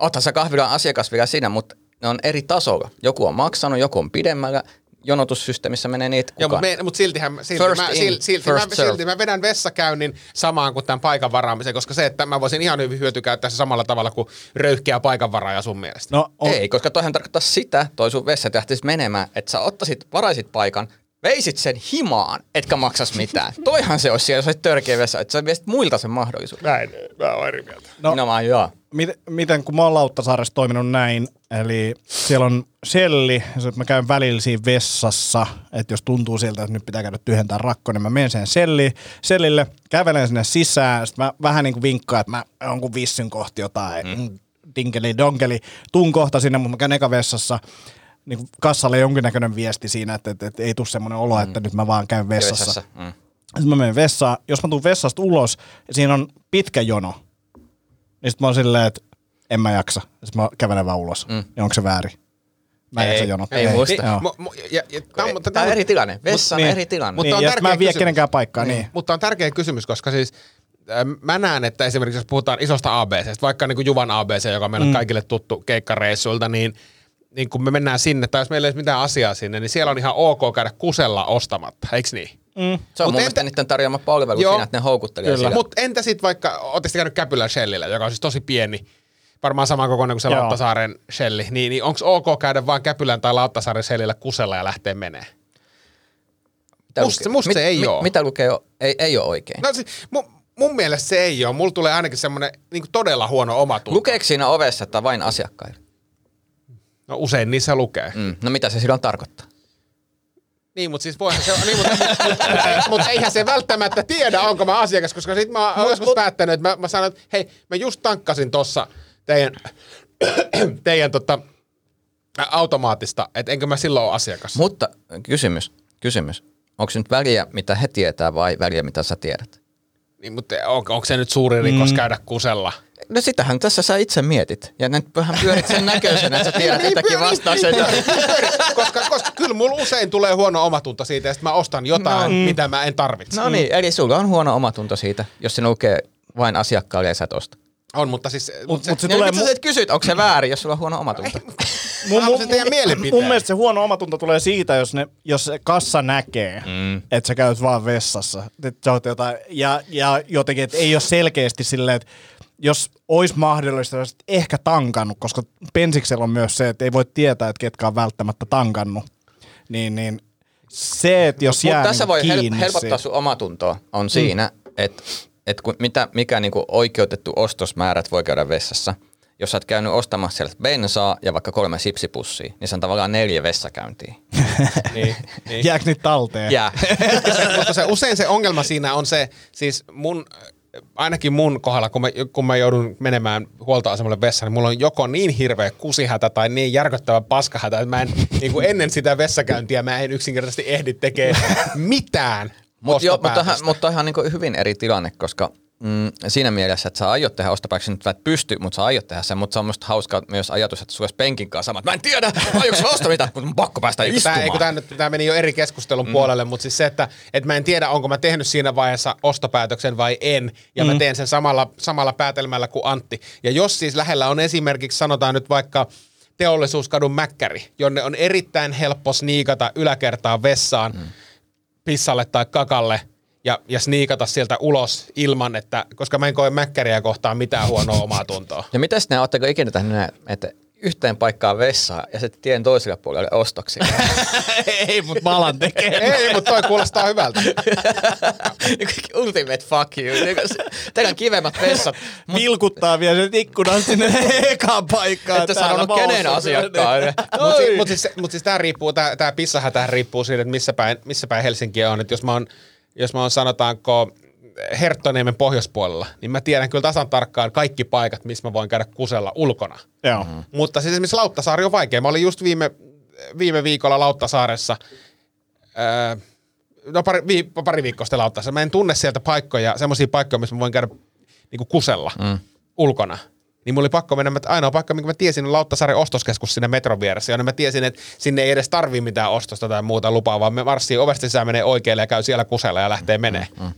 Oothan sä kahvilan asiakas vielä siinä, mutta ne on eri tasolla. Joku on maksanut, joku on pidemmällä. Jonotussysteemissä menee niitä Joo, kukaan. mutta, me, mutta siltihän, silti, First mä, in, silti, silti, first mä, serve. silti mä vedän vessakäynnin samaan kuin tämän paikan varaamisen, koska se, että mä voisin ihan hyvin hyötykäyttää se samalla tavalla kuin röyhkeä paikan varaaja sun mielestä. No, on, Ei, koska toihan tarkoittaa sitä, toi sun vessa menemään, että sä ottaisit, varaisit paikan, veisit sen himaan, etkä maksas mitään. Toihan se olisi siellä, jos olisit törkeä vessa, että sä viesit muilta sen mahdollisuuden. Näin, mä oon eri mieltä. No. No. Minä joo. miten, miten kun mä oon Lauttasaaressa toiminut näin, eli siellä on selli, ja sit mä käyn välillä siinä vessassa, että jos tuntuu siltä, että nyt pitää käydä tyhjentää rakko, niin mä menen sen selli, sellille, kävelen sinne sisään, sitten mä vähän niin kuin vinkkaan, että mä jonkun vissyn kohti jotain, mm. dinkeli donkeli, tuun kohta sinne, mutta mä käyn eka vessassa, niin kuin kassalle jonkinnäköinen viesti siinä, että, että, että ei tule semmoinen olo, että nyt mä vaan käyn vessassa. Vessassa. Mm. Sitten mä menen vessaan. Jos mä tuun vessasta ulos ja siinä on pitkä jono, niin sit mä oon silleen, että en mä jaksa. Sitten mä kävelen vaan ulos. Mm. Ja onko se väärin? Mä en Ei, jaksa jonottaa. ei muista. Joo. Mu, mu, ja, ja, tää, on- Tämä on eri tilanne. Vessa on niin. eri tilanne. Mutta Niin, on mä en vie kysymys. kenenkään paikkaa, niin. Mutta on tärkeä kysymys, koska siis äh, mä näen, että esimerkiksi jos puhutaan isosta ABC, vaikka niin kuin Juvan ABC, joka on meille mm. kaikille tuttu keikkareissuilta, niin, niin kun me mennään sinne, tai jos meillä ei ole mitään asiaa sinne, niin siellä on ihan ok käydä kusella ostamatta, eikö niin? Se on Mut mun mielestä entä- niiden tarjoama palvelu Joo. siinä, että ne houkuttelee. Mutta entä sitten vaikka, ootteko käynyt Käpylän Shellillä, joka on siis tosi pieni, varmaan saman kokoinen kuin se Joo. Lauttasaaren Shelli, niin, niin onko ok käydä vaan Käpylän tai Lauttasaaren Shellillä kusella ja lähteä menee? Mitä musta- lukee- musta se ei oo. Mitä lukee, ei, ei ole oikein. No siis, mun, mun mielestä se ei ole. Mulla tulee ainakin semmoinen niin todella huono omatunto. Lukeeko siinä ovessa, että vain asiakkaille? No usein niissä lukee. Mm. No mitä se silloin tarkoittaa? Niin, mutta siis voihan se niin, mutta, mutta, mutta, eihän se välttämättä tiedä, onko mä asiakas, koska sit mä oon joskus päättänyt, että mä, mä sanon, että hei, mä just tankkasin tossa teidän, teidän tota, automaattista, että enkö mä silloin ole asiakas. Mutta kysymys, kysymys. Onko se nyt väliä, mitä he tietää vai väliä, mitä sä tiedät? Niin, mutta on, onko se nyt suuri rikos Mm. käydä kusella? No sitähän tässä sä itse mietit. Ja nyt vähän pyörit sen näköisenä, että sä tiedät Niin, jotakin pyöri- vastauksen. koska, koska kyllä mulla usein tulee huono omatunto siitä, sitten mä ostan jotain, no. mitä mä en tarvitse. No niin, eli sulla on huono omatunto siitä, jos se lukee vain asiakkaalle ja sä et osta. On, mutta siis... Mut, se, mut se tulee sä mu- et kysyt, onko se väärin, jos sulla on huono omatunto? mun, teidän mielipiteen. mun mielestä se huono omatunto tulee siitä, jos, ne, jos se kassa näkee, mm. että sä käyt vaan vessassa. Et sä jotain, ja, ja jotenkin, että ei ole selkeästi silleen, että jos olisi mahdollista, olisit ehkä tankannut, koska pensiksellä on myös se, että ei voi tietää, että ketkä on välttämättä tankannut. Niin, niin se, että jos Mutta jää tässä niinku voi hel- kiinni helpottaa sun omatuntoa on siinä, mm. että et kun, mitä, mikä niinku oikeutettu ostosmäärät voi käydä vessassa. Jos sä oot käynyt ostamassa sieltä bensaa ja vaikka kolme sipsipussia, niin se on tavallaan neljä vessakäyntiä. niin, niin. Jääkö niitä talteen? Jää. mutta se, usein se ongelma siinä on se, siis mun, ainakin mun kohdalla, kun mä, kun mä joudun menemään huoltoasemalle vessaan, niin mulla on joko niin hirveä kusihätä tai niin järkyttävä paskahätä, että mä en, niin kuin ennen sitä vessakäyntiä mä en yksinkertaisesti ehdi tekemään mitään Mut jo, mutta, mutta on ihan niin hyvin eri tilanne, koska mm, siinä mielessä, että sä aiot tehdä ostopäätöksen, nyt sä et pysty, mutta sä aiot tehdä sen, mutta se on musta hauska myös ajatus, että sulla penkin kanssa sama, että mä en tiedä, aiotko mä ostaa mitä, mutta mun pakko päästä istumaan. Tämä, eikö tämä, nyt, tämä meni jo eri keskustelun mm. puolelle, mutta siis se, että, että mä en tiedä, onko mä tehnyt siinä vaiheessa ostopäätöksen vai en, ja mm. mä teen sen samalla, samalla päätelmällä kuin Antti. Ja jos siis lähellä on esimerkiksi, sanotaan nyt vaikka teollisuuskadun mäkkäri, jonne on erittäin helppo sniikata yläkertaan vessaan, mm. pissalle tai kakalle, ja, ja sniikata sieltä ulos ilman, että, koska mä en koe mäkkäriä kohtaan mitään huonoa omaa tuntoa. Ja mitäs ne, ootteko ikinä tehnyt näin, että yhteen paikkaan vessaa ja sitten tien toiselle puolelle ostoksi? ei, mutta mä alan tekemään. Ei, mutta toi kuulostaa hyvältä. Ultimate fuck you. Niinku Teillä on kivemmat vessat. Mut, Vilkuttaa vielä sen ikkunan sinne ekaan paikkaan. täällä sanonut kenen asiakkaalle. Mutta siis, mut siis, mut siis tämä riippuu, tää, tää pissahätä riippuu siitä, että missä päin, missä päin Helsinkiä on. Et jos mä oon, jos mä oon sanotaanko Herttoniemen pohjoispuolella, niin mä tiedän kyllä tasan tarkkaan kaikki paikat, missä mä voin käydä kusella ulkona. Joo. Mm. Mutta siis esimerkiksi Lauttasaari on vaikea. Mä olin just viime, viime viikolla Lauttasaaressa, öö, no pari, vi, pari viikkoa sitten Lauttasaaressa. Mä en tunne sieltä paikkoja, semmoisia paikkoja, missä mä voin käydä niin kusella mm. ulkona. Niin mulla oli pakko mennä, että ainoa paikka, minkä mä tiesin, on Lauttasaaren ostoskeskus sinne metron vieressä, jonne mä tiesin, että sinne ei edes tarvii mitään ostosta tai muuta lupaa, vaan me marssii ovesta sisään, menee oikealle ja käy siellä kusella ja lähtee menee. Mm.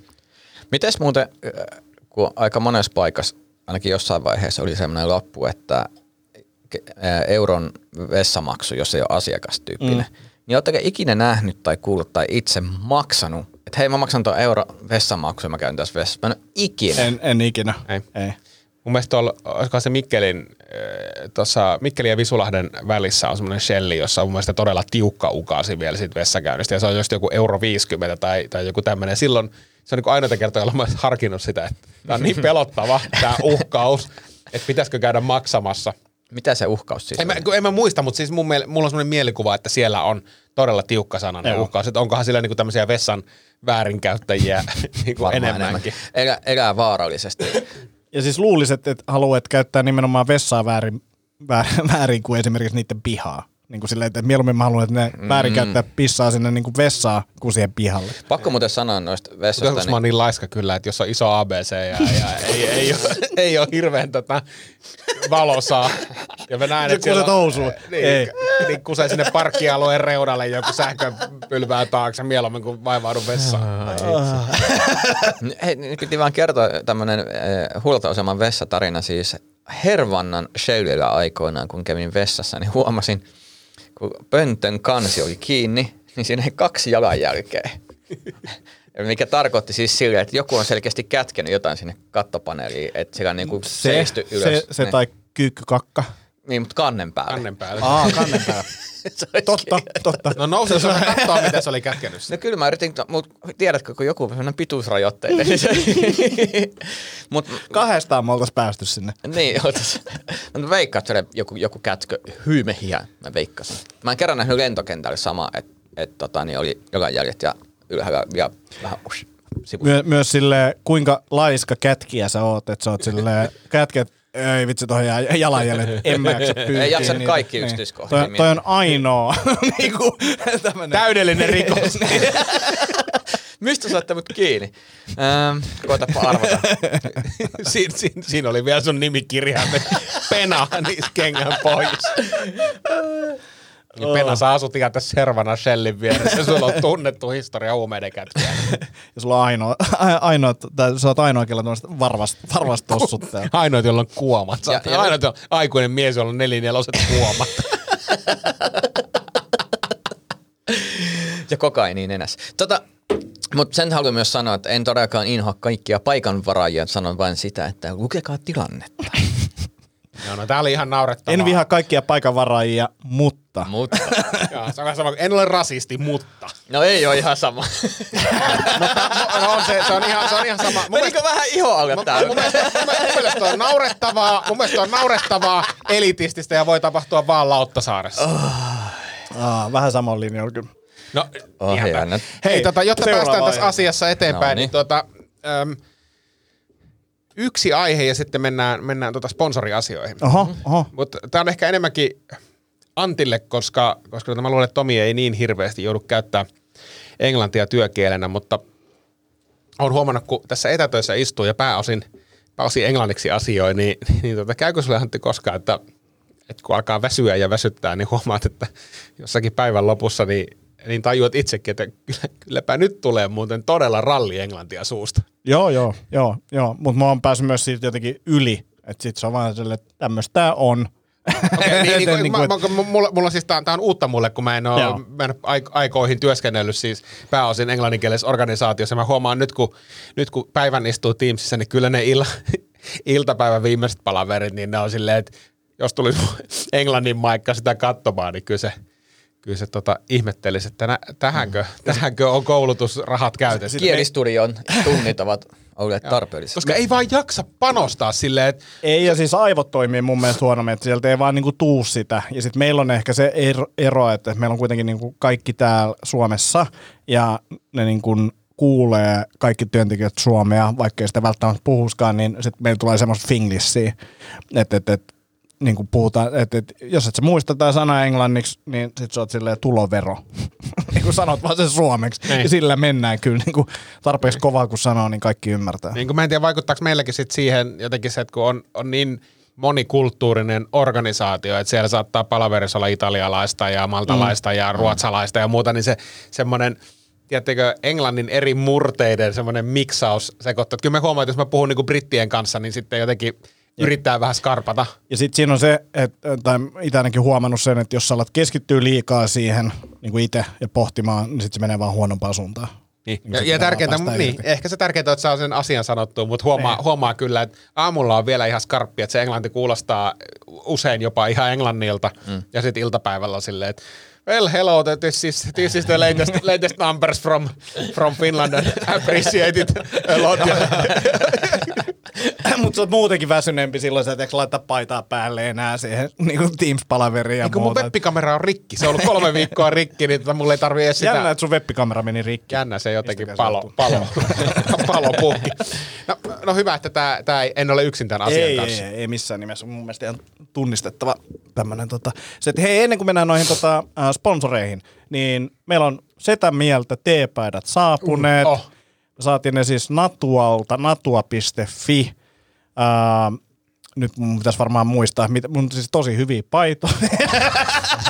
Mites muuten, äh, kun aika monessa paikassa, ainakin jossain vaiheessa oli semmoinen lappu, että äh, euron vessamaksu, jos ei ole asiakastyyppinen, mm. niin oletteko ikinä nähnyt tai kuullut tai itse maksanut, että hei mä maksan tuon euro vessamaksu ja mä käyn tässä vessassa. Mä en ikinä. En, en ikinä. Ei. Ei. Mun mielestä tuolla, olisiko se Mikkelin, tuossa Mikkelin ja Visulahden välissä on semmoinen shelli, jossa on mun mielestä todella tiukka ukaasi vielä siitä vessakäynnistä. Ja se on just joku euro 50 tai, tai joku tämmöinen. Silloin se on niin ainoita kertoja, jolla mä oon harkinnut sitä, että tämä on niin pelottava, tämä uhkaus, että pitäisikö käydä maksamassa. Mitä se uhkaus siis En mä, kun en mä muista, mutta siis mun miele, mulla on semmoinen mielikuva, että siellä on todella tiukka sananen Joo. uhkaus. Että onkohan siellä niinku tämmöisiä vessan väärinkäyttäjiä niinku enemmänkin. Elää, elää vaarallisesti. Ja siis luulisit, että haluat käyttää nimenomaan vessaa väärin, väärin, kuin esimerkiksi niiden pihaa. Niin kuin silleen, että mieluummin mä haluan, että ne mm. väärinkäyttää pissaa sinne niin kuin vessaa kuin siihen pihalle. Pakko muuten sanoa noista vessoista. Joskus mä oon niin laiska kyllä, että jos on iso ABC ja, ja ei, ei, ole, ei ole hirveän tota valosaa. Ja mä näen, että siellä kuset on-. Niin, Ei. niin kusee sinne parkkialueen reunalle joku sähköpylvää taakse mieluummin kuin vaivaudun vessaan. Hei, nyt piti vaan kertoa tämmöinen äh, huoltoaseman vessatarina siis Hervannan Shellillä aikoinaan, kun kävin vessassa, niin huomasin, kun pöntön kansi oli kiinni, niin siinä ei kaksi jalanjälkeä. Mikä tarkoitti siis silleen, että joku on selkeästi kätkenyt jotain sinne kattopaneeliin, että sillä on niinku Se, seisty ylös. se, se niin. tai kyykkykakka. Niin, mutta kannen päälle. Kannen päälle. Aa, kannen olisi totta, totta. No nousi se katsoa, miten se oli kätkenyt. No kyllä mä yritin, mutta tiedätkö, kun joku on sellainen pituusrajoitteinen. niin se- Mut, Kahdestaan me oltais päästy sinne. niin, ootas. Mä veikkaan, että se oli joku, joku kätkö hyymehiä. Mä veikkasin. Mä en kerran nähnyt lentokentällä sama, että et, tota, niin oli jalanjäljet ja ylhäällä ja vähän ush, sivu. Myös sille kuinka laiska kätkiä sä oot, että sä oot sille kätket, ei vitsi toi jää jalanjäljet, en mä jaksa pyytää. Ei jaksa kaikki yksityiskohtia Toi, toi on ainoa niinku. Täydellinen rikos. Mistä saatte mut kiinni? Ähm, koetapa arvata. Siin, siin, siinä oli vielä sun nimikirjaimet. Pena, niin kengän pois. Niin Pena, sä asut ihan tässä Servana Shellin vieressä. Sulla on tunnettu historia huumeiden kätkiä. Ja sulla on ainoa, ainoa tai sä oot ainoa, kellä tuollaiset varvast, varvastossut täällä. Ainoat, jolla on kuomat. Sä Ja- ja- ainoat, jolla on aikuinen mies, jolla on nelineloset kuomat. ja kokainiin nenässä. Tota, mutta sen haluan myös sanoa, että en todellakaan inhoa kaikkia paikanvaraajia, sanon vain sitä, että lukekaa tilannetta. Joo, no tää oli ihan naurettavaa. En vihaa kaikkia paikanvaraajia, mutta Mutta, Joo, se on sama. En ole rasisti, mutta. no ei ole ihan sama. No on se, se, on ihan, se on ihan sama. Mun Menikö vähän iho alle Mun, täällä? mun, mielestä, mun, mielestä- mun mielestä on naurettavaa, mun mielestä on naurettavaa, elitististä ja voi tapahtua vaan Lauttasaaressa. Oh, aa, vähän saman linjalla kyllä. no, Oh, ihan. Hei, Hei tota, jotta seuraava päästään tässä asiassa eteenpäin, No no, niin. niin tuota, äm, yksi aihe ja sitten mennään, mennään tuota sponsoriasioihin. Oho, oho. Mutta tämä on ehkä enemmänkin Antille, koska, koska mä luulen, että Tomi ei niin hirveästi joudu käyttää englantia työkielenä, mutta olen huomannut, kun tässä etätöissä istuu ja pääosin, pääosin englanniksi asioi, niin, niin tota, käykö sulle Antti koskaan, että, että kun alkaa väsyä ja väsyttää, niin huomaat, että jossakin päivän lopussa niin, niin tajuat itsekin, että kyllä, kylläpä nyt tulee muuten todella ralli englantia suusta. Joo, joo, joo, joo. mutta mä oon päässyt myös siitä jotenkin yli. Että sit se on vaan silleen, että tämmöistä tää on. Okei, niin, niin, Et niin, niinku, mä, et- mä, mulla, mulla siis tää, tää on uutta mulle, kun mä en ole mä en aikoihin työskennellyt siis pääosin englanninkielisessä organisaatiossa. Mä huomaan nyt, kun, nyt kun päivän istuu Teamsissa, niin kyllä ne il, iltapäivän viimeiset palaverit, niin ne on silleen, että jos tulisi englannin maikka sitä katsomaan, niin kyllä se, kyllä se tota, ihmettelisi, että nä, tähänkö, tähänkö on koulutusrahat käytetty. Kielistudion tunnit ovat olleet tarpeellisia. Koska ei vaan jaksa panostaa silleen, että Ei, ja siis aivot toimii mun mielestä huonommin, että sieltä ei vaan niinku tuu sitä. Ja sitten meillä on ehkä se ero, että meillä on kuitenkin niinku kaikki täällä Suomessa, ja ne niinku kuulee kaikki työntekijät suomea, vaikka ei sitä välttämättä puhuskaan, niin sitten meillä tulee semmoista finglishia, että et, et, niin kuin puhutaan, että, että jos et sä muista tämä sana englanniksi, niin sit sä oot silleen tulovero. niin kuin sanot vaan sen suomeksi. Niin. Ja sillä mennään kyllä niin kuin tarpeeksi kovaa, kun sanoo, niin kaikki ymmärtää. Niin kuin mä en tiedä, vaikuttaako meilläkin sit siihen jotenkin se, että kun on, on niin monikulttuurinen organisaatio, että siellä saattaa palaverissa olla italialaista ja maltalaista ja ruotsalaista ja muuta, niin se semmoinen, tiedättekö, englannin eri murteiden semmoinen miksaus sekoittaa. Kyllä me huomaa, että jos mä puhun niinku brittien kanssa, niin sitten jotenkin yrittää vähän skarpata. Ja sitten siinä on se, että, tai itse ainakin huomannut sen, että jos sä alat keskittyä liikaa siihen niin kuin itse ja pohtimaan, niin sitten se menee vaan huonompaan suuntaan. Niin. Niin Ja, ja tärkeintä, niin, irti. ehkä se tärkeintä on, että saa sen asian sanottua, mutta huomaa, Niin. huomaa kyllä, että aamulla on vielä ihan skarppi, että se englanti kuulostaa usein jopa ihan englannilta, mm. ja sitten iltapäivällä on silleen, että Well, hello, this is, this is the latest, latest numbers from, from Finland and appreciate it a lot. Mutta sä oot muutenkin väsyneempi silloin, että et laittaa paitaa päälle enää siihen niin Teams-palaveriin ja Niin kun mun muuta. webbikamera on rikki, se on ollut kolme viikkoa rikki, niin tota mulla ei tarvii edes sitä... Jännä, että sun webbikamera meni rikki. Jännä se jotenkin Mistäkään palo, johtuu? palo, palo puhki. No, no hyvä, että tää, tää ei, en ole yksin tämän asian Ei, kanssa. ei, ei, ei missään nimessä. Mun mielestä ihan tunnistettava tämmönen tota, se, että hei, ennen kuin mennään noihin tota, äh, sponsoreihin, niin meillä on Setä Mieltä teepaidat saapuneet. Uh, oh. Me Saatiin ne siis Natualta, natua.fi. Äh, nyt mun pitäisi varmaan muistaa, mitä, mun siis tosi hyviä paitoja.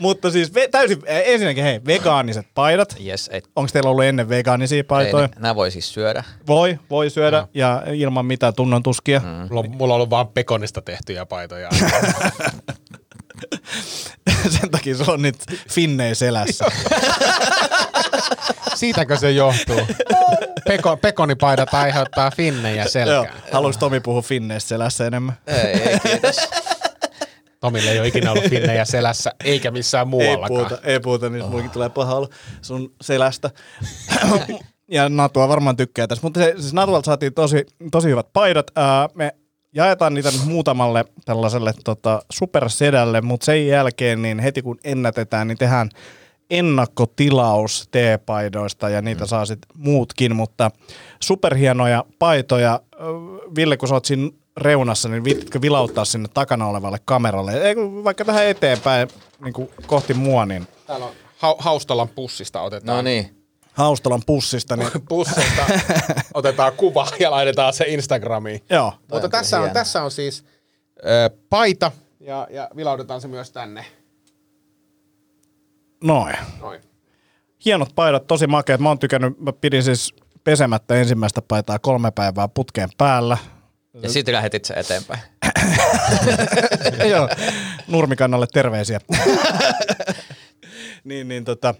Mutta siis ve, täysin, äh, ensinnäkin hei, vegaaniset paidat. Yes, et, Onko teillä ollut ennen vegaanisia paitoja? ei, nämä voi siis syödä. Voi, voi syödä ja ilman mitään tunnon tuskia. Mm. Mulla on, mulla on ollut vaan pekonista tehtyjä paitoja. Sen takia sulla on nyt finnei selässä. Siitäkö se johtuu? Peko, pekonipaidat aiheuttaa finnejä Joo. selkään. Haluaisi Tomi puhua finneistä selässä enemmän? Ei, ei kiitos. Tomille ei ole ikinä ollut finnejä selässä, eikä missään Ei muuallakaan. puhuta, ei puhuta, niin oh. tulee paha olo sun selästä. ja Natua varmaan tykkää tässä. Mutta se, siis Natualta saatiin tosi, tosi hyvät paidat. Ää, me jaetaan niitä nyt muutamalle tällaiselle tota, supersedälle, mutta sen jälkeen niin heti kun ennätetään, niin tehdään ennakkotilaus T-paidoista ja niitä mm. saa sitten muutkin, mutta superhienoja paitoja. Ö, Ville, kun sä oot siinä reunassa, niin viitkö vilauttaa sinne takana olevalle kameralle? Ei, vaikka tähän eteenpäin niin kuin kohti mua, niin Täällä on ha- Haustolan pussista otetaan. No niin. Haustolan pussista, niin Pussista otetaan kuva ja laitetaan se Instagramiin. joo. Mutta on tässä on, tässä on siis ö, paita ja, ja vilaudetaan se myös tänne. Noin. Noin. Hienot paidat, tosi makeat. Mä oon tykännyt, mä pidin siis pesemättä ensimmäistä paitaa kolme päivää putkeen päällä. Ja sitten lähetit se eteenpäin. Joo, Nurmikannalle terveisiä. niin, niin tota,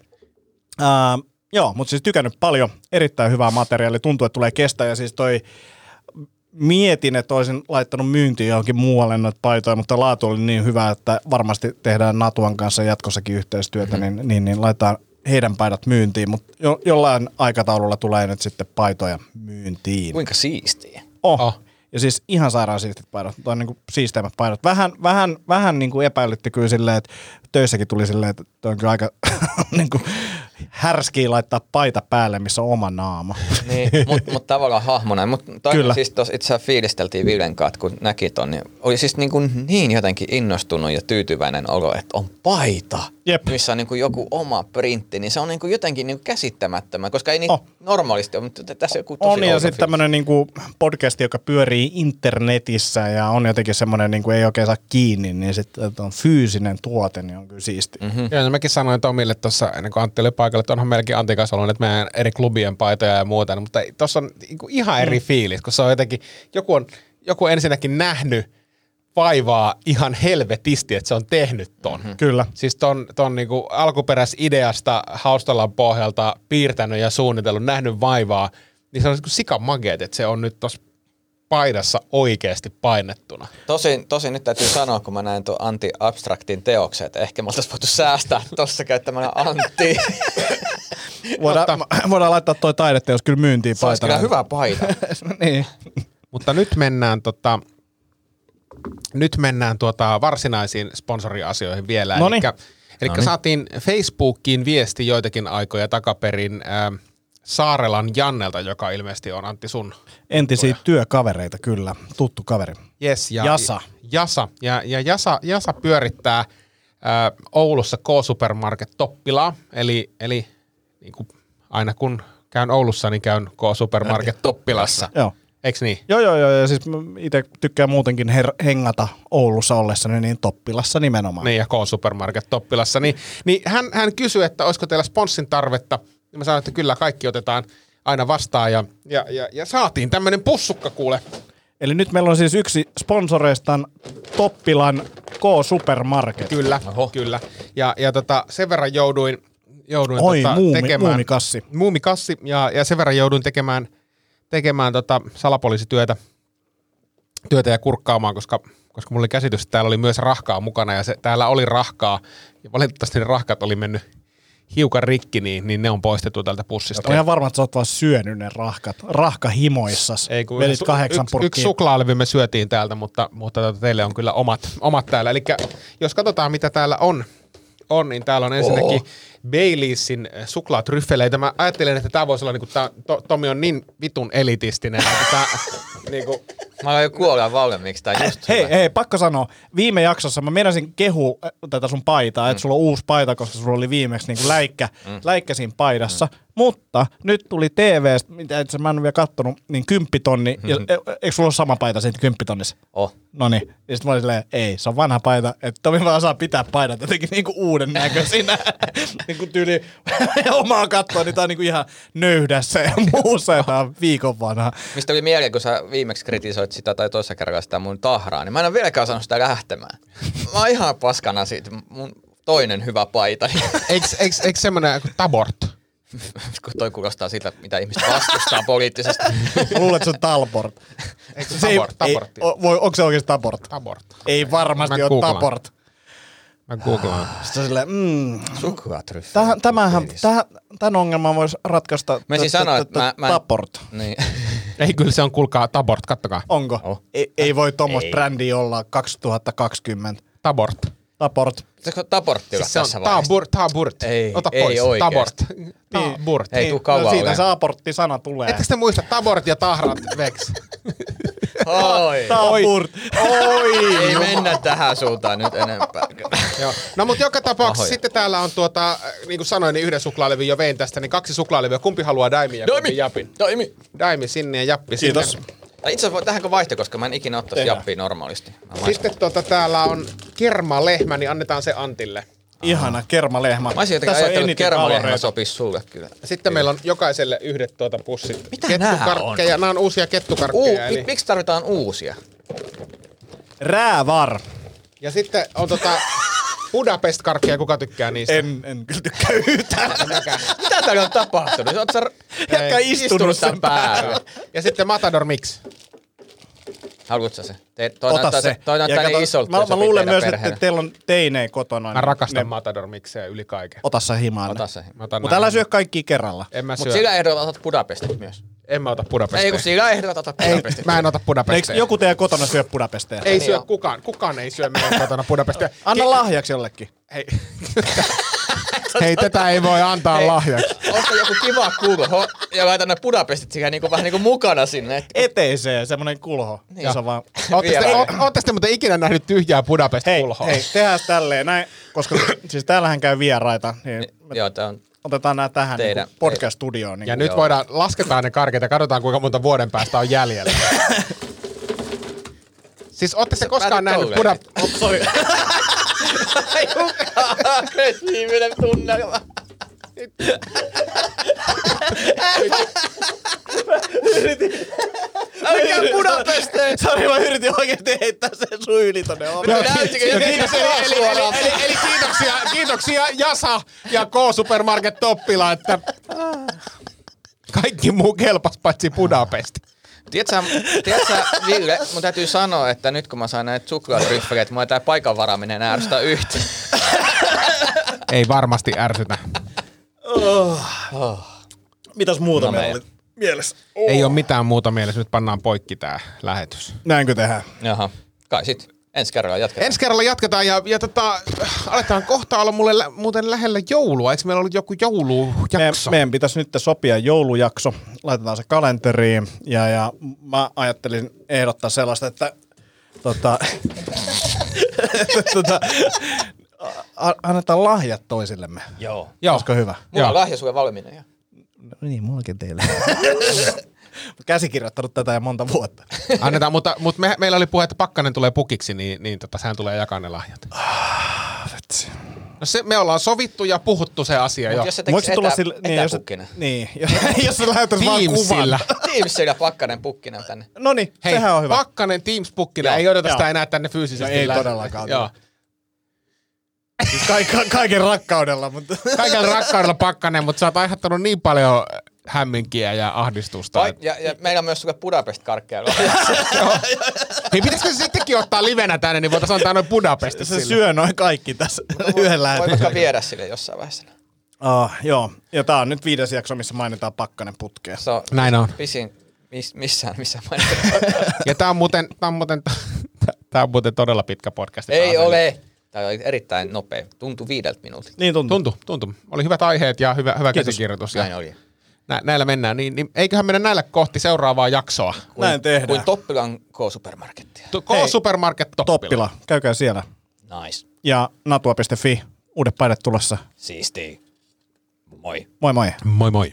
ää, joo, mutta siis tykännyt paljon. Erittäin hyvää materiaalia. Tuntuu, että tulee kestää. Ja siis toi mietin, että olisin laittanut myyntiin johonkin muualle noita paitoja, mutta laatu oli niin hyvä, että varmasti tehdään Natuan kanssa jatkossakin yhteistyötä, Mhm. mm-hmm. niin, niin, niin laitetaan heidän paidat myyntiin, mutta jo, jollain aikataululla tulee nyt sitten paitoja myyntiin. Kuinka siistiä. Oh. Oh. Ja siis ihan sairaan siistit paidat, toi on niinku siisteimmät paidat. Vähän, vähän, vähän niinku epäilytti kyllä silleen, että töissäkin tuli silleen, että toi on kyllä aika niinku härskiä laittaa paita päälle, missä on oma naama. Niin, mutta mut tavallaan hahmona. Mutta Kyllä. siis tuossa itse asiassa fiilisteltiin Villen kanssa, kun näki ton, niin oli siis niin, kuin niin jotenkin innostunut ja tyytyväinen olo, että on paita, Jep. missä on niin kuin joku oma printti, niin se on niin kuin jotenkin niin kuin käsittämättömän, koska ei niin Oh. normaalisti ole, mutta tässä joku tosi On ja sitten tämmöinen niinku podcast, joka pyörii internetissä ja on jotenkin semmoinen, niinku ei oikein saa kiinni, niin sitten on fyysinen tuote, niin on kyllä siisti. Mhm. Mm. Joo, no mäkin sanoin Tomille tuossa ennen kuin Antti oli paikalla, että onhan meilläkin Antti kanssa ollut että meidän eri klubien paitoja ja muuta, mutta tuossa on niinku ihan eri mm. fiilis, kun se on jotenkin, joku on, joku on ensinnäkin nähnyt vaivaa ihan helvetisti, että se on tehnyt ton. Mm-hmm. Kyllä. Siis ton, ton niinku alkuperäisideasta haustolan pohjalta piirtänyt ja suunnitellut, nähnyt vaivaa, niin se on niinku sikamageet, että se on nyt tuossa paidassa oikeasti painettuna. Tosin, tosin nyt täytyy sanoa, kun mä näin tuon anti-abstraktin teoksen, että ehkä me oltaisiin voitu säästää tuossa käyttämällä Antti. Voidaan, voidaan laittaa toi taideteos kyllä myyntiin Se olisi paitana. kyllä hyvä paita. niin. Mutta nyt mennään, tota, nyt mennään tuota varsinaisiin sponsoriasioihin vielä. Noniin. Eli, eli saatiin Facebookiin viesti joitakin aikoja takaperin äh, Saarelan Jannelta, joka ilmeisesti on Antti sun. Entisiä työkavereita kyllä, tuttu kaveri. Yes, ja, Jasa. Jasa. Ja, ja Jasa, Jasa pyörittää äh, Oulussa K-Supermarket Toppilaa, eli, eli niin kuin aina kun käyn Oulussa, niin käyn K-Supermarket Toppilassa. Joo. Eiks niin? Joo, joo, joo, ja siis itse tykkään muutenkin her- hengata Oulussa ollessani, niin Toppilassa nimenomaan. Niin, ja K-Supermarket Toppilassa. Niin, niin hän, hän kysyi, että olisiko teillä sponssin tarvetta. Ja mä sanoin, että kyllä kaikki otetaan aina vastaan. Ja, ja, ja, ja saatiin tämmöinen pussukka kuule. Eli nyt meillä on siis yksi sponsoreistaan Toppilan K-Supermarket. Kyllä, Oho. kyllä. Ja, ja tota, sen verran jouduin, jouduin Oi, tota, muumi- tekemään... muumikassi. Muumikassi. Ja, ja sen verran jouduin tekemään, tekemään tota salapoliisityötä työtä ja kurkkaamaan, koska, koska mulla oli käsitys, että täällä oli myös rahkaa mukana ja se, täällä oli rahkaa. Ja valitettavasti ne rahkat oli mennyt hiukan rikki, niin, niin ne on poistettu tältä pussista. Olen ihan varma, että sä oot vaan syönyt ne rahkat. Rahkahimoissas. Ei, kun su- kahdeksan yksi, yksi suklaalevy me syötiin täältä, mutta, mutta tota, teille on kyllä omat, omat täällä. Eli jos katsotaan, mitä täällä on, on niin täällä on ensinnäkin oh. Baileysin suklaatryffeleitä. Mä ajattelin, että tämä voisi olla, niin kuin, tää, to, Tomi on niin vitun elitistinen, että tää, niin kuin, Mä olen jo kuolleen valmiiksi, tää just Hei, hyvä. hei, pakko sanoa. Viime jaksossa mä meinasin kehu äh, tätä sun paitaa, mm. että sulla on uusi paita, koska sulla oli viimeksi niin kuin läikkä, mm. läikkä siinä paidassa. Mm. Mutta nyt tuli TVstä, mitä itse mä en ole vielä kattonut, niin kymppitonni. Mm. Ja, e- eikö sulla ole sama paita siitä kymppitonnissa? Oh. No niin. Ja sitten mä olin silleen, ei, se on vanha paita. Että Tomi vaan saa pitää paidat jotenkin niinku uuden näköisinä. niinku tyyli omaa kattoa, niin tää on niinku ihan nöydässä ja muussa, ja tää on viikon vanha. Mistä oli mieleen, kun sä viimeksi kritisoit sitä tai toisessa kerralla sitä mun tahraa, niin mä en ole vieläkään saanut sitä lähtemään. Mä oon ihan paskana siitä. Mun toinen hyvä paita. eikö, eikö, eikö semmoinen kuin tabort? kun toi kuulostaa siltä, mitä ihmiset vastustaa poliittisesti. Luulen, että se on Talbort. Eikö se Se ei- tabort, tabort, ei- o- voi, onko se oikeasti Tabort? tabort. Ei varmasti ole googlaan. Tabort. Mä googlaan. Sitten silleen, mm, Suklaatryffeli. tähän, tämähän, tähän, tämän ongelman voisi ratkaista Mä siis sanoin, että mä- mä- Taport. Niin. Ei, kyllä se on, kuulkaa, tabort, kattokaa. Onko? Oh. Ei, ei voi tuommoista brändiä olla 2020. Tabort. Taport. Se on taportti Siis se on tässä vaiheessa. taburt, taburt. Ei, Ota ei pois. oikeesti. tabort. Taburt. Ei tuu kauan no, siitä olemaan. se aportti-sana tulee. Ettekö te muista tabort ja tahrat veks? Oi. Taburt. Oi! Ei mennä tähän suuntaan nyt enempää. Joo. No mutta joka tapauksessa Ahoja. sitten täällä on tuota, äh, niin kuin sanoin, niin yhden suklaalevyn jo vein tästä, niin kaksi suklaalevyä. Kumpi haluaa Daimin ja kumpi Daimi! Japin? Daimi! Daimi sinne ja Jappi Kiitos. sinne. Tai Itse asiassa tähänkö vaihto, koska mä en ikinä ottaisi jappia normaalisti. Sitten tuota, täällä on kerma lehmä, niin annetaan se Antille. Ihana kermalehmä. mä olisin jotenkin on ajatellut, että kermalehmä kaloreita. sopisi sulle kyllä. Sitten meillä on jokaiselle yhdet tuota pussit. Mitä nää Kettukarkkeja. Nämä on uusia Uu, kettukarkkeja. mi- eli... miksi tarvitaan uusia? Räävar. Ja sitten on tota Budapest-karkkeja, kuka tykkää niistä? En, en kyllä tykkää yhtään. Mitä täällä on tapahtunut? Oot sä Jätkä istunut sen päälle. Ja sitten Matador Mix. Haluatko sä se? Te, toi Ota näyttää, se. Toi Ja näyttää niin kato, isolta. Mä, mä luulen myös, perheelle. että teillä on teinejä kotona. Mä niin rakastan ne- Matador Mixejä yli kaiken. Ota se himaan. Ota se. Mutta älä syö kaikki kerralla. En mä Mutta syö. sillä ehdolla otat Budapestit myös. En mä ota Budapestia. Ei kun sillä ehdolla otat Ei, Budapestit. mä en ota Eikö Budapestia. joku teidän kotona syö Budapesteja? Ei Niin syö on. kukaan. Kukaan ei syö meidän kotona Budapestia. Anna lahjaksi jollekin. Hei. Hei, tätä ei voi antaa Hei. lahjaksi. Osta joku kiva kulho ja laita ne Budapestit siihen niinku, vähän niinku mukana sinne. Et, Eteiseen semmonen kulho. Niin. Se vaan... Ootte te muuten ikinä nähnyt tyhjää Hei, Budapest-kulhoa? hei, tehdään tälleen näin, koska siis täällähän käy vieraita, niin joo, tää on otetaan nämä tähän Teidän- niin podcast-studioon. Niin Ja nyt voidaan, lasketaan ne karkeet ja katsotaan kuinka monta vuoden päästä on jäljellä. siis ootte te koskaan nähnyt. Buda... Oh, sorry. aggressiivinen tunnelma. Älkää Budapestiin! Sorry, mä yritin oikeesti heittää sen sun yli tonne. Näyttikö kiitos, eli, eli, eli, eli, eli, kiitoksia, kiitoksia Jasa ja K-Supermarket Toppila, että kaikki muu kelpas paitsi Budapest. Tiedätkö, tiedätkö, Ville, mun täytyy sanoa, että nyt kun mä sain näitä suklaatryffeleitä, mua tää paikan varaaminen ärsyttää yhtä. Ei varmasti ärsytä. Mitäs muuta No meillä me- oli mielessä? Ei ole mitään muuta mielessä, nyt pannaan poikki tää lähetys. Näinkö tehdään? Jaha, kai sit. Ensi kerralla jatketaan. Ensi kerralla jatketaan ja, ja tota, aletaan kohta olla mulle lä- muuten lähellä joulua. Eikö meillä ollut joku Me, joulujakso? meidän pitäisi nyt sopia joulujakso, laitetaan se kalenteriin ja, ja mä ajattelin ehdottaa sellaista, että tota, tota, annetaan lahjat toisillemme. Joo. Joo. Olisiko hyvä? Mulla on Joo. lahja sulle valmiina jo. No niin, mullakin teille. Käsikirjoittanut tätä jo monta vuotta. Annetaan, mutta, mutta me, meillä oli puhe, että Pakkanen tulee pukiksi, niin, niin tota, sehän tulee jakaa ne lahjat. No se, me ollaan sovittu ja puhuttu se asia Mut jo. jos se tekisi se tulla etä, sille, niin, jos, niin, jos se lähetäisi vaan kuvan. Teamsillä. Teamsillä pakkanen pukkina tänne. No niin, Hei, sehän on hyvä. Pakkanen Teams pukkina, ei odota joo. sitä enää tänne fyysisesti. No ei lähelle. todellakaan. Joo. Siis ka- ka- kaiken rakkaudella, mutta... Kaikella rakkaudella Pakkanen, mutta sä oot aiheuttanut niin paljon hämminkiä ja ahdistusta. Vai, ja, ja meillä on myös sulle Budapest-karkkeja. Hei, pitäisikö se sittenkin ottaa livenä tänne, niin voitaisiin antaa noin Budapestit Se sille. syö noin kaikki tässä yhden Voi lähetyksen. vaikka viedä sille jossain vaiheessa. Oh, joo, ja tää on nyt viides jakso, missä mainitaan Pakkanen putkeen. Se on Näin on. pisin miss, missään, missään mainitaan. Ja tää on muuten, tää on muuten, tää on muuten todella pitkä podcast. Ei ole. Tämä oli erittäin nopea. Tuntui viideltä minuutilta. Niin tuntuu. Tuntu, tuntu. Oli hyvät aiheet ja hyvä, hyvä Kiitos. käsikirjoitus. Ja Näin oli. nä, näillä mennään. Niin, niin eiköhän mennä näillä kohti seuraavaa jaksoa. Näin tehdään. Kuin Toppilan K-supermarkettia. K-Supermarket Toppila. Toppila, käykää siellä. Nice. Ja natua.fi, uudet paidat tulossa. Siisti. Moi. Moi moi. Moi moi.